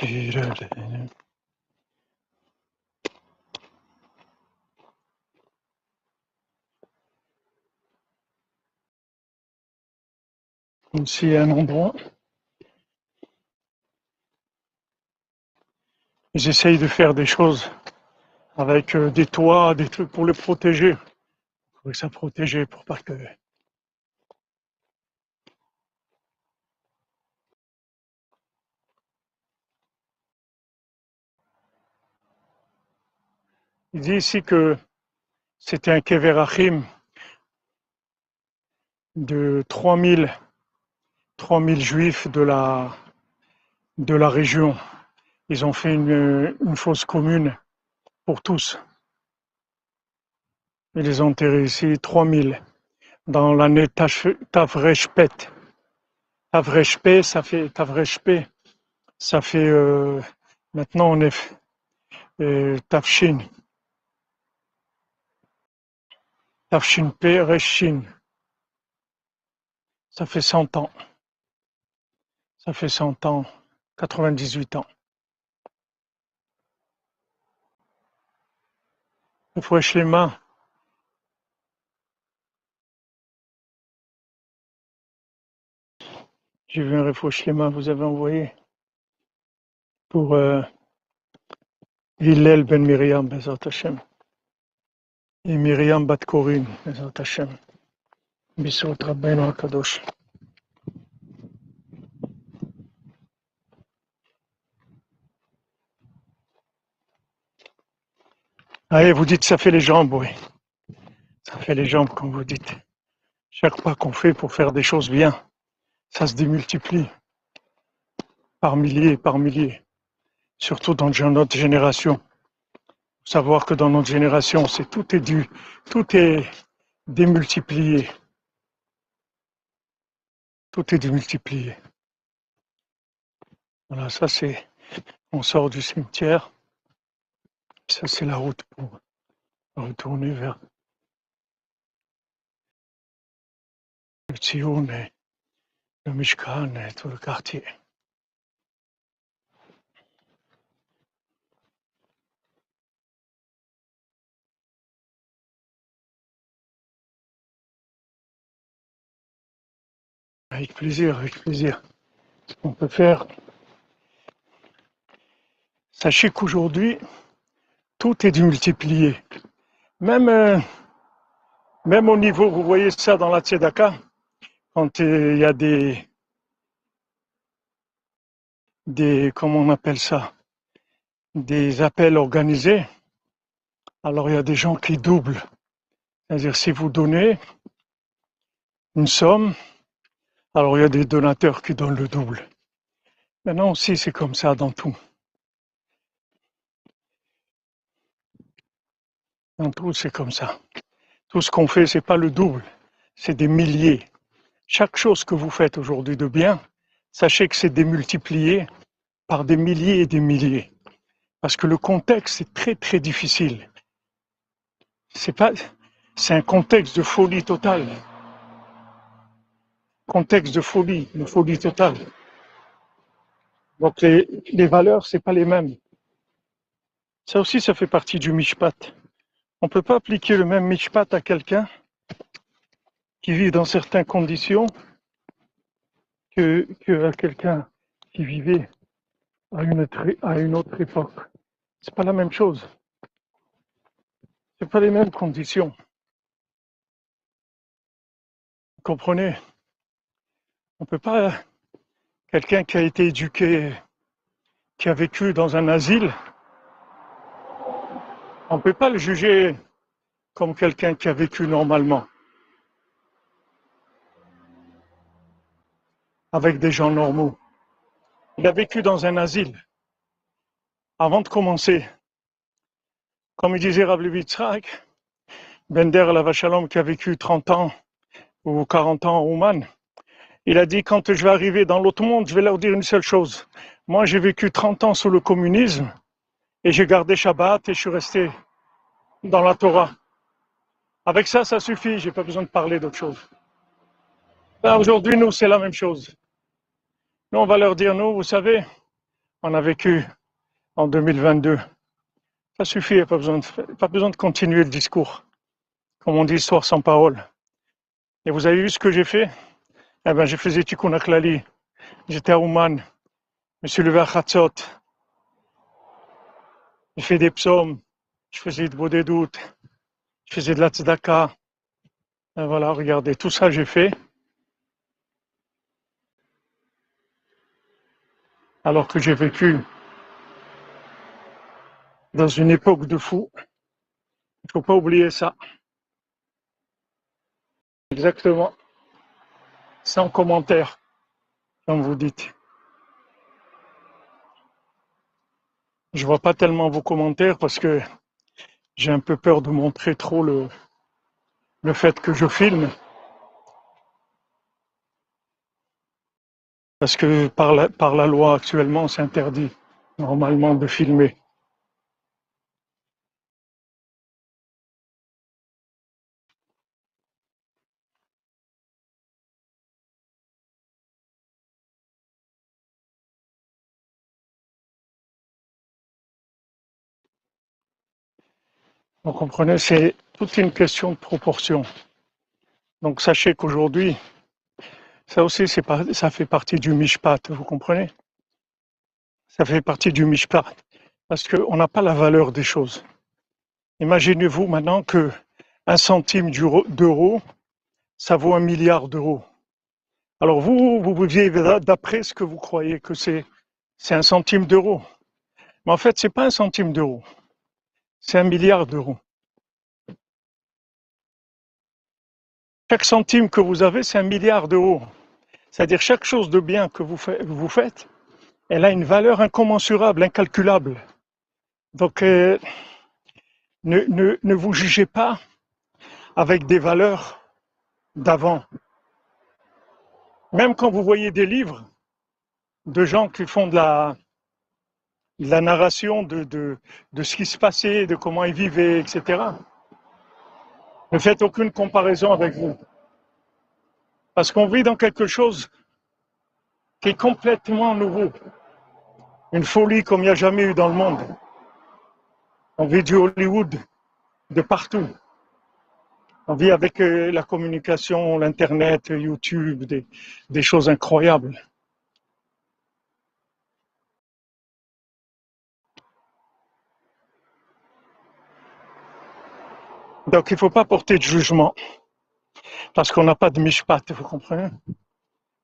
Ici un endroit. J'essaye de faire des choses avec euh, des toits, des trucs pour les protéger. Pour ça protéger pour pas que Il dit ici que c'était un Keverachim de 3000, 3000 juifs de la, de la région. Ils ont fait une, fosse commune pour tous. Ils les ont enterrés ici, 3000, dans l'année Tavreshpet. Tavreshpet, ça fait, ça fait, euh, maintenant on est euh. Tafshin P. Reshin. Ça fait cent ans. Ça fait cent ans. Quatre-vingt-dix-huit ans. Refresh les mains. J'ai vu un refresh les mains, vous avez envoyé pour euh, Ben Miriam, Bezat Hashem. Et Hashem. Bisot Rabbeinu HaKadosh. Allez, vous dites, ça fait les jambes, oui. Ça fait les jambes, comme vous dites. Chaque pas qu'on fait pour faire des choses bien, ça se démultiplie. Par milliers, par milliers. surtout dans notre génération. Savoir que dans notre génération, c'est tout est dû, tout est démultiplié. Tout est démultiplié. Voilà, ça c'est, on sort du cimetière. Ça c'est la route pour retourner vers le Tzion et le Mishkan et tout le quartier. Avec plaisir, avec plaisir. On peut faire. Sachez qu'aujourd'hui, tout est démultiplié. Même, euh, même au niveau, vous voyez ça dans la Tzedaka, quand euh, il y a des, des, comment on appelle ça, des appels organisés, alors il y a des gens qui doublent. C'est-à-dire, si vous donnez une somme, alors il y a des donateurs qui donnent le double. Maintenant aussi, c'est comme ça dans tout. Dans tout, c'est comme ça. Tout ce qu'on fait, c'est pas le double, c'est des milliers. Chaque chose que vous faites aujourd'hui de bien, sachez que c'est démultiplié par des milliers et des milliers. Parce que le contexte est très très difficile. C'est pas, c'est un contexte de folie totale contexte de folie, de folie totale. Donc les, valeurs, c'est pas les mêmes. Ça aussi, ça fait partie du mishpat. On peut pas appliquer le même mishpat à quelqu'un qui vit dans certaines conditions que, à quelqu'un qui vivait à une, à une autre époque. C'est pas la même chose. C'est pas les mêmes conditions. Vous comprenez? On peut pas, quelqu'un qui a été éduqué, qui a vécu dans un asile, on peut pas le juger comme quelqu'un qui a vécu normalement. Avec des gens normaux. Il a vécu dans un asile. Avant de commencer, comme il disait Rav Levitzrak, Bender Lavachalom qui a vécu 30 ans ou 40 ans en Ouman, il a dit, quand je vais arriver dans l'autre monde, je vais leur dire une seule chose. Moi, j'ai vécu 30 ans sous le communisme et j'ai gardé Shabbat et je suis resté dans la Torah. Avec ça, ça suffit, j'ai pas besoin de parler d'autre chose. Ben, aujourd'hui, nous, c'est la même chose. Nous, on va leur dire, nous, vous savez, on a vécu en 2022. Ça suffit, il n'y a pas besoin, de, pas besoin de continuer le discours. Comme on dit, histoire sans parole. Et vous avez vu ce que j'ai fait? Eh ben, je faisais Tikkun Akhlali. J'étais à Ouman. Je me suis levé à Khatzot. J'ai fait des psaumes. Je faisais de doutes. Je faisais de la tzedaka. Et voilà, regardez, tout ça j'ai fait. Alors que j'ai vécu dans une époque de fou. Il ne faut pas oublier ça. Exactement sans commentaire, comme vous dites. Je vois pas tellement vos commentaires parce que j'ai un peu peur de montrer trop le, le fait que je filme. Parce que par la, par la loi actuellement, c'est interdit normalement de filmer. Vous comprenez, c'est toute une question de proportion. Donc sachez qu'aujourd'hui, ça aussi, ça fait partie du mishpat, vous comprenez? Ça fait partie du mishpat, parce qu'on n'a pas la valeur des choses. Imaginez-vous maintenant que un centime d'euro, ça vaut un milliard d'euros. Alors vous, vous vivez d'après ce que vous croyez que c'est, c'est un centime d'euro. Mais en fait, c'est pas un centime d'euro c'est un milliard d'euros. Chaque centime que vous avez, c'est un milliard d'euros. C'est-à-dire chaque chose de bien que vous, faites, elle a une valeur incommensurable, incalculable. Donc, euh, ne, vous jugez pas avec des valeurs d'avant. Même quand vous voyez des livres de gens qui font de la, la narration de, ce qui se passait, de comment ils vivaient, etc. Ne faites aucune comparaison avec vous. Parce qu'on vit dans quelque chose qui est complètement nouveau. Une folie comme il n'y a jamais eu dans le monde. On vit du Hollywood de partout. On vit avec euh, la communication, l'Internet, YouTube, des choses incroyables. Donc il ne faut pas porter de jugement parce qu'on n'a pas de mishpat, vous comprenez?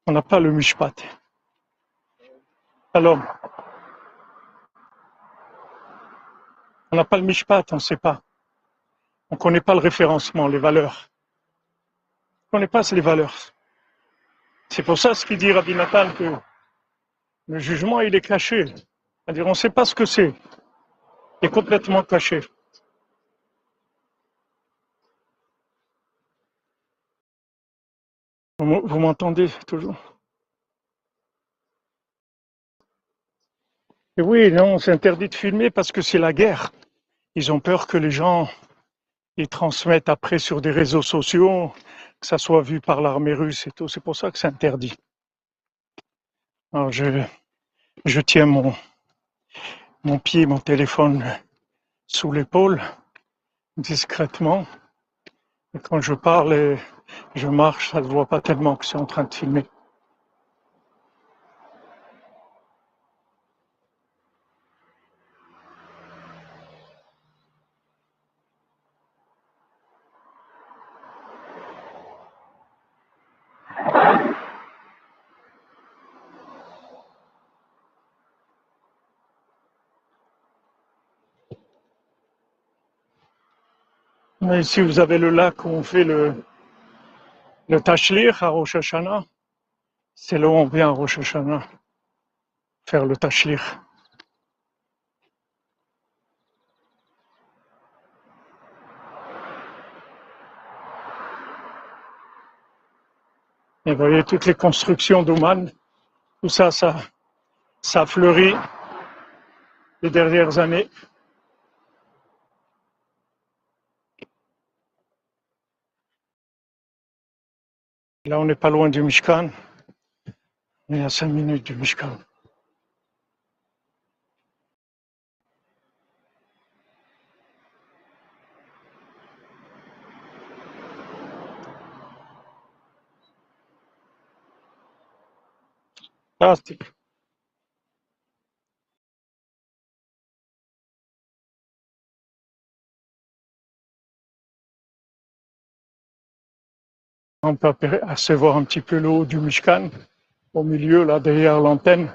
On n'a pas le mishpat. Alors, on n'a pas le mishpat, on ne sait pas. On ne connaît pas le référencement, les valeurs. On ne connaît pas les valeurs. C'est pour ça ce qu'il dit Rabbi Nathan que le jugement, il est caché. C'est-à-dire, on ne sait pas ce que c'est. Il est complètement caché. Vous m'entendez toujours? Oui, non, c'est interdit de filmer parce que c'est la guerre. Ils ont peur que les gens ils transmettent après sur des réseaux sociaux, que ça soit vu par l'armée russe et tout. C'est pour ça que c'est interdit. Alors je, je tiens mon, mon pied, mon téléphone sous l'épaule, discrètement. Et quand je parle je marche, ça ne se voit pas tellement que c'est en train de filmer. Mais ici, vous avez le lac où on fait le, le tachlir à Rosh Hashanah. C'est là où on vient à Rosh Hashanah faire le tachlir. Et vous voyez toutes les constructions d'Ouman, tout ça, ça, ça a fleuri les dernières années. Là, on n'est pas loin du Mishkan. On est à cinq minutes du Mishkan. On peut apercevoir un petit peu l'eau du Mishkan au milieu, là, derrière l'antenne.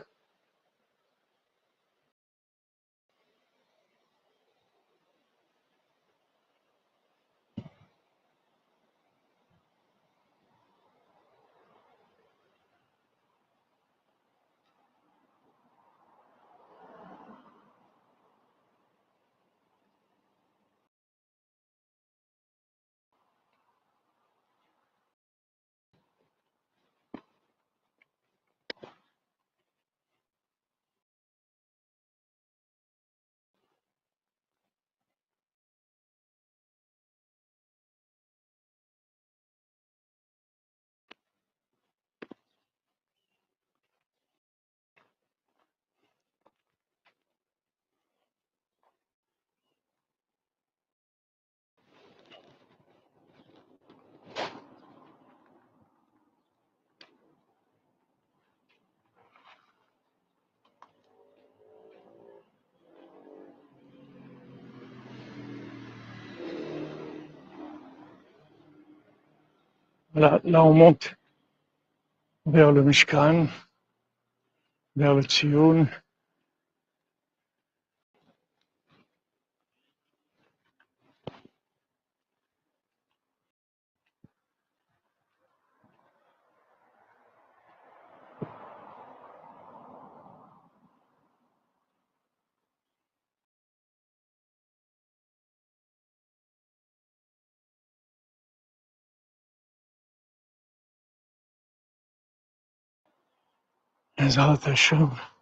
Là, là, on monte vers le Mishkan, vers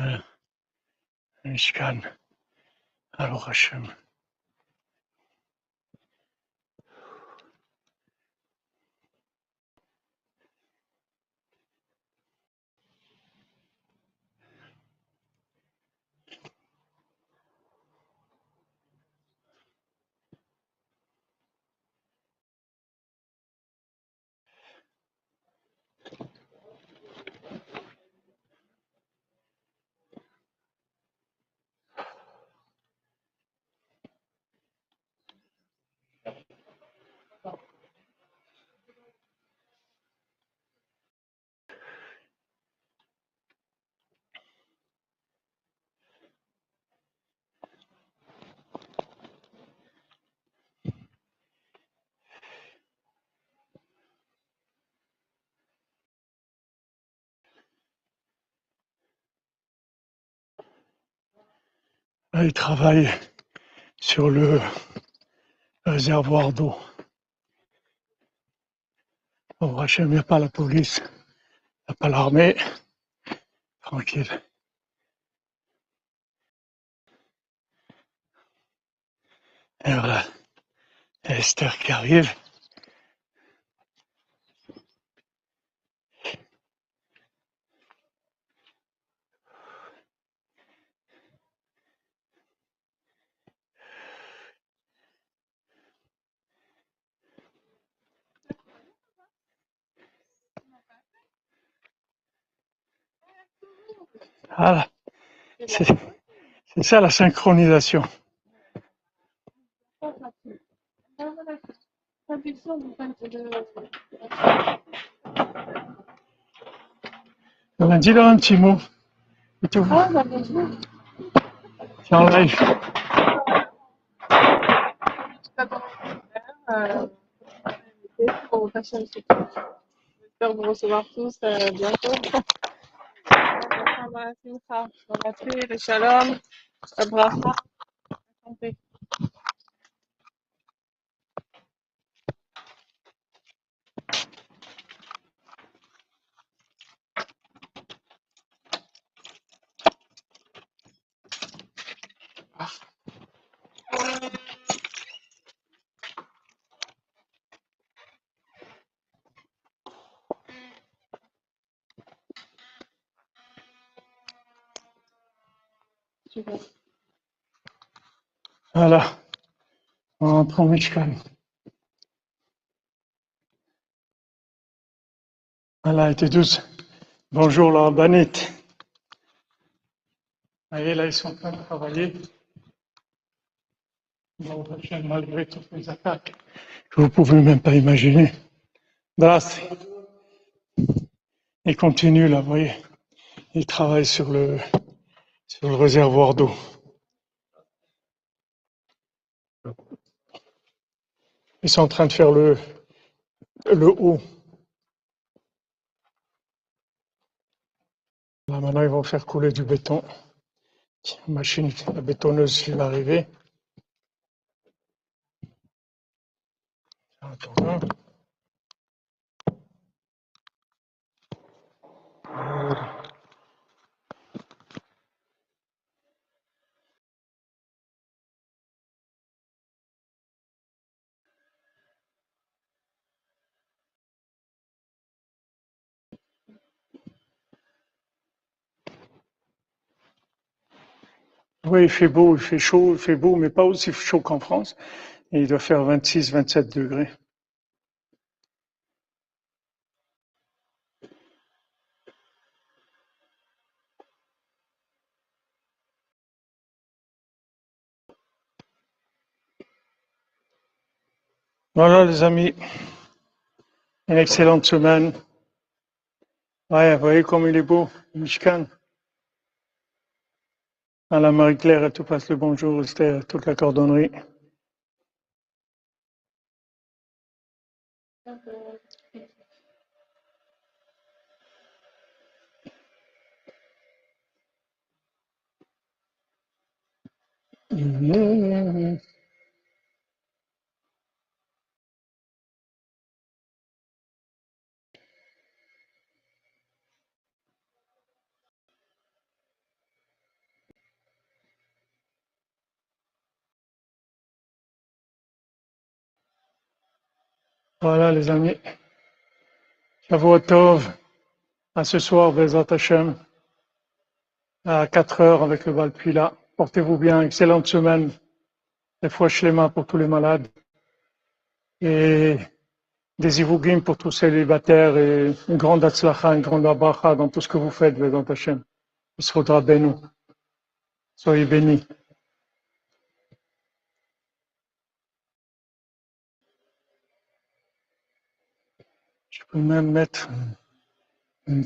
le Tzion. Ezrat il travaille sur le réservoir d'eau. Au Hachem, il n'y a pas la police, il n'y a pas l'armée. Tranquille. Et voilà. Esther qui arrive. Voilà. C'est ça la synchronisation. Alors, Dis-leur un petit mot. Et tout. C'est en live. Euh, pour. J'espère vous recevoir tous euh, bientôt. Shabbat Simcha, le Shalom, la bracha, Voilà. On en Mishkan. Voilà, était douce. Bonjour la banette. Voyez, là, ils sont en train de travailler. Malgré toutes les attaques que vous pouvez même pas imaginer. Grâce. Ils continuent là, vous voyez. Ils travaillent sur le, sur le réservoir d'eau. Ils sont en train de faire le, le haut. Là, maintenant, ils vont faire couler du béton. La machine, la bétonneuse qui va arriver. Voilà. Oui, il fait beau, il fait chaud, il fait beau, mais pas aussi chaud qu'en France. Et il doit faire 26, 27 degrés. Voilà, les amis. Une excellente semaine. Ouais, vous voyez comme il est beau, Michigan. À la Marie-Claire, elle te passe le bonjour, Esther, toute la cordonnerie. Voilà les amis. Shavuot Tov. À ce soir, Bezat Hashem. À 4 heures avec le Valpila. Portez-vous bien. Excellente semaine. Des fois Shlema pour tous les malades. Et des Ivugim pour tous les célibataires et une grande Atzlacha, une grande Abracha dans tout ce que vous faites, Bezat Hashem. Isrodra Benu. Soyez bénis. Je peux même mettre une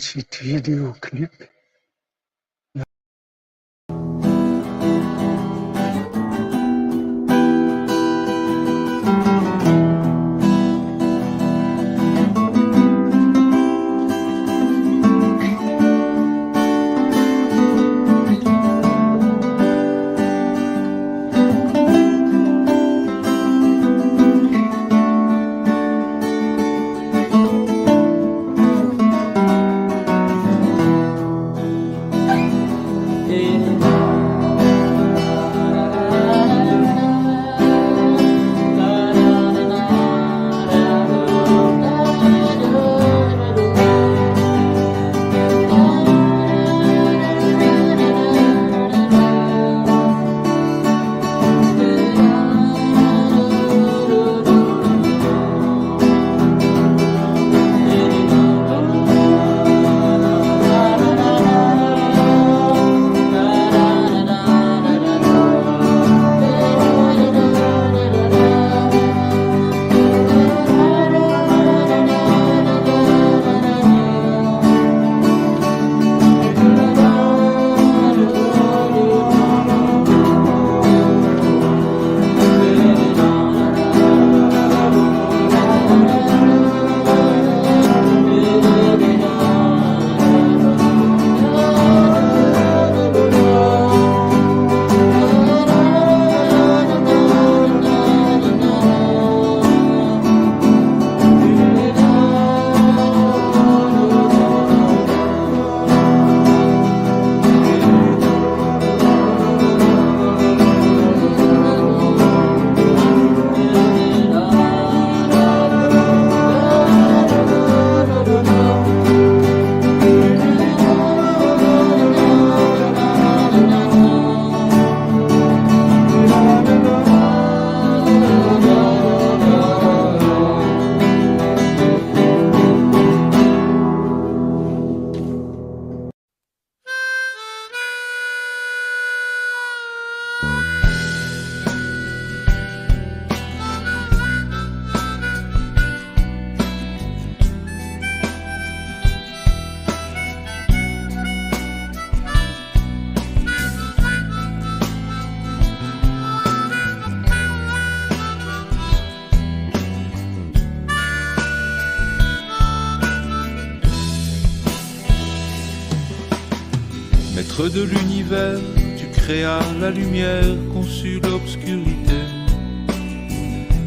De l'univers, tu créas la lumière, conçus l'obscurité.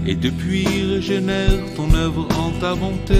Et depuis régénère ton œuvre en ta bonté.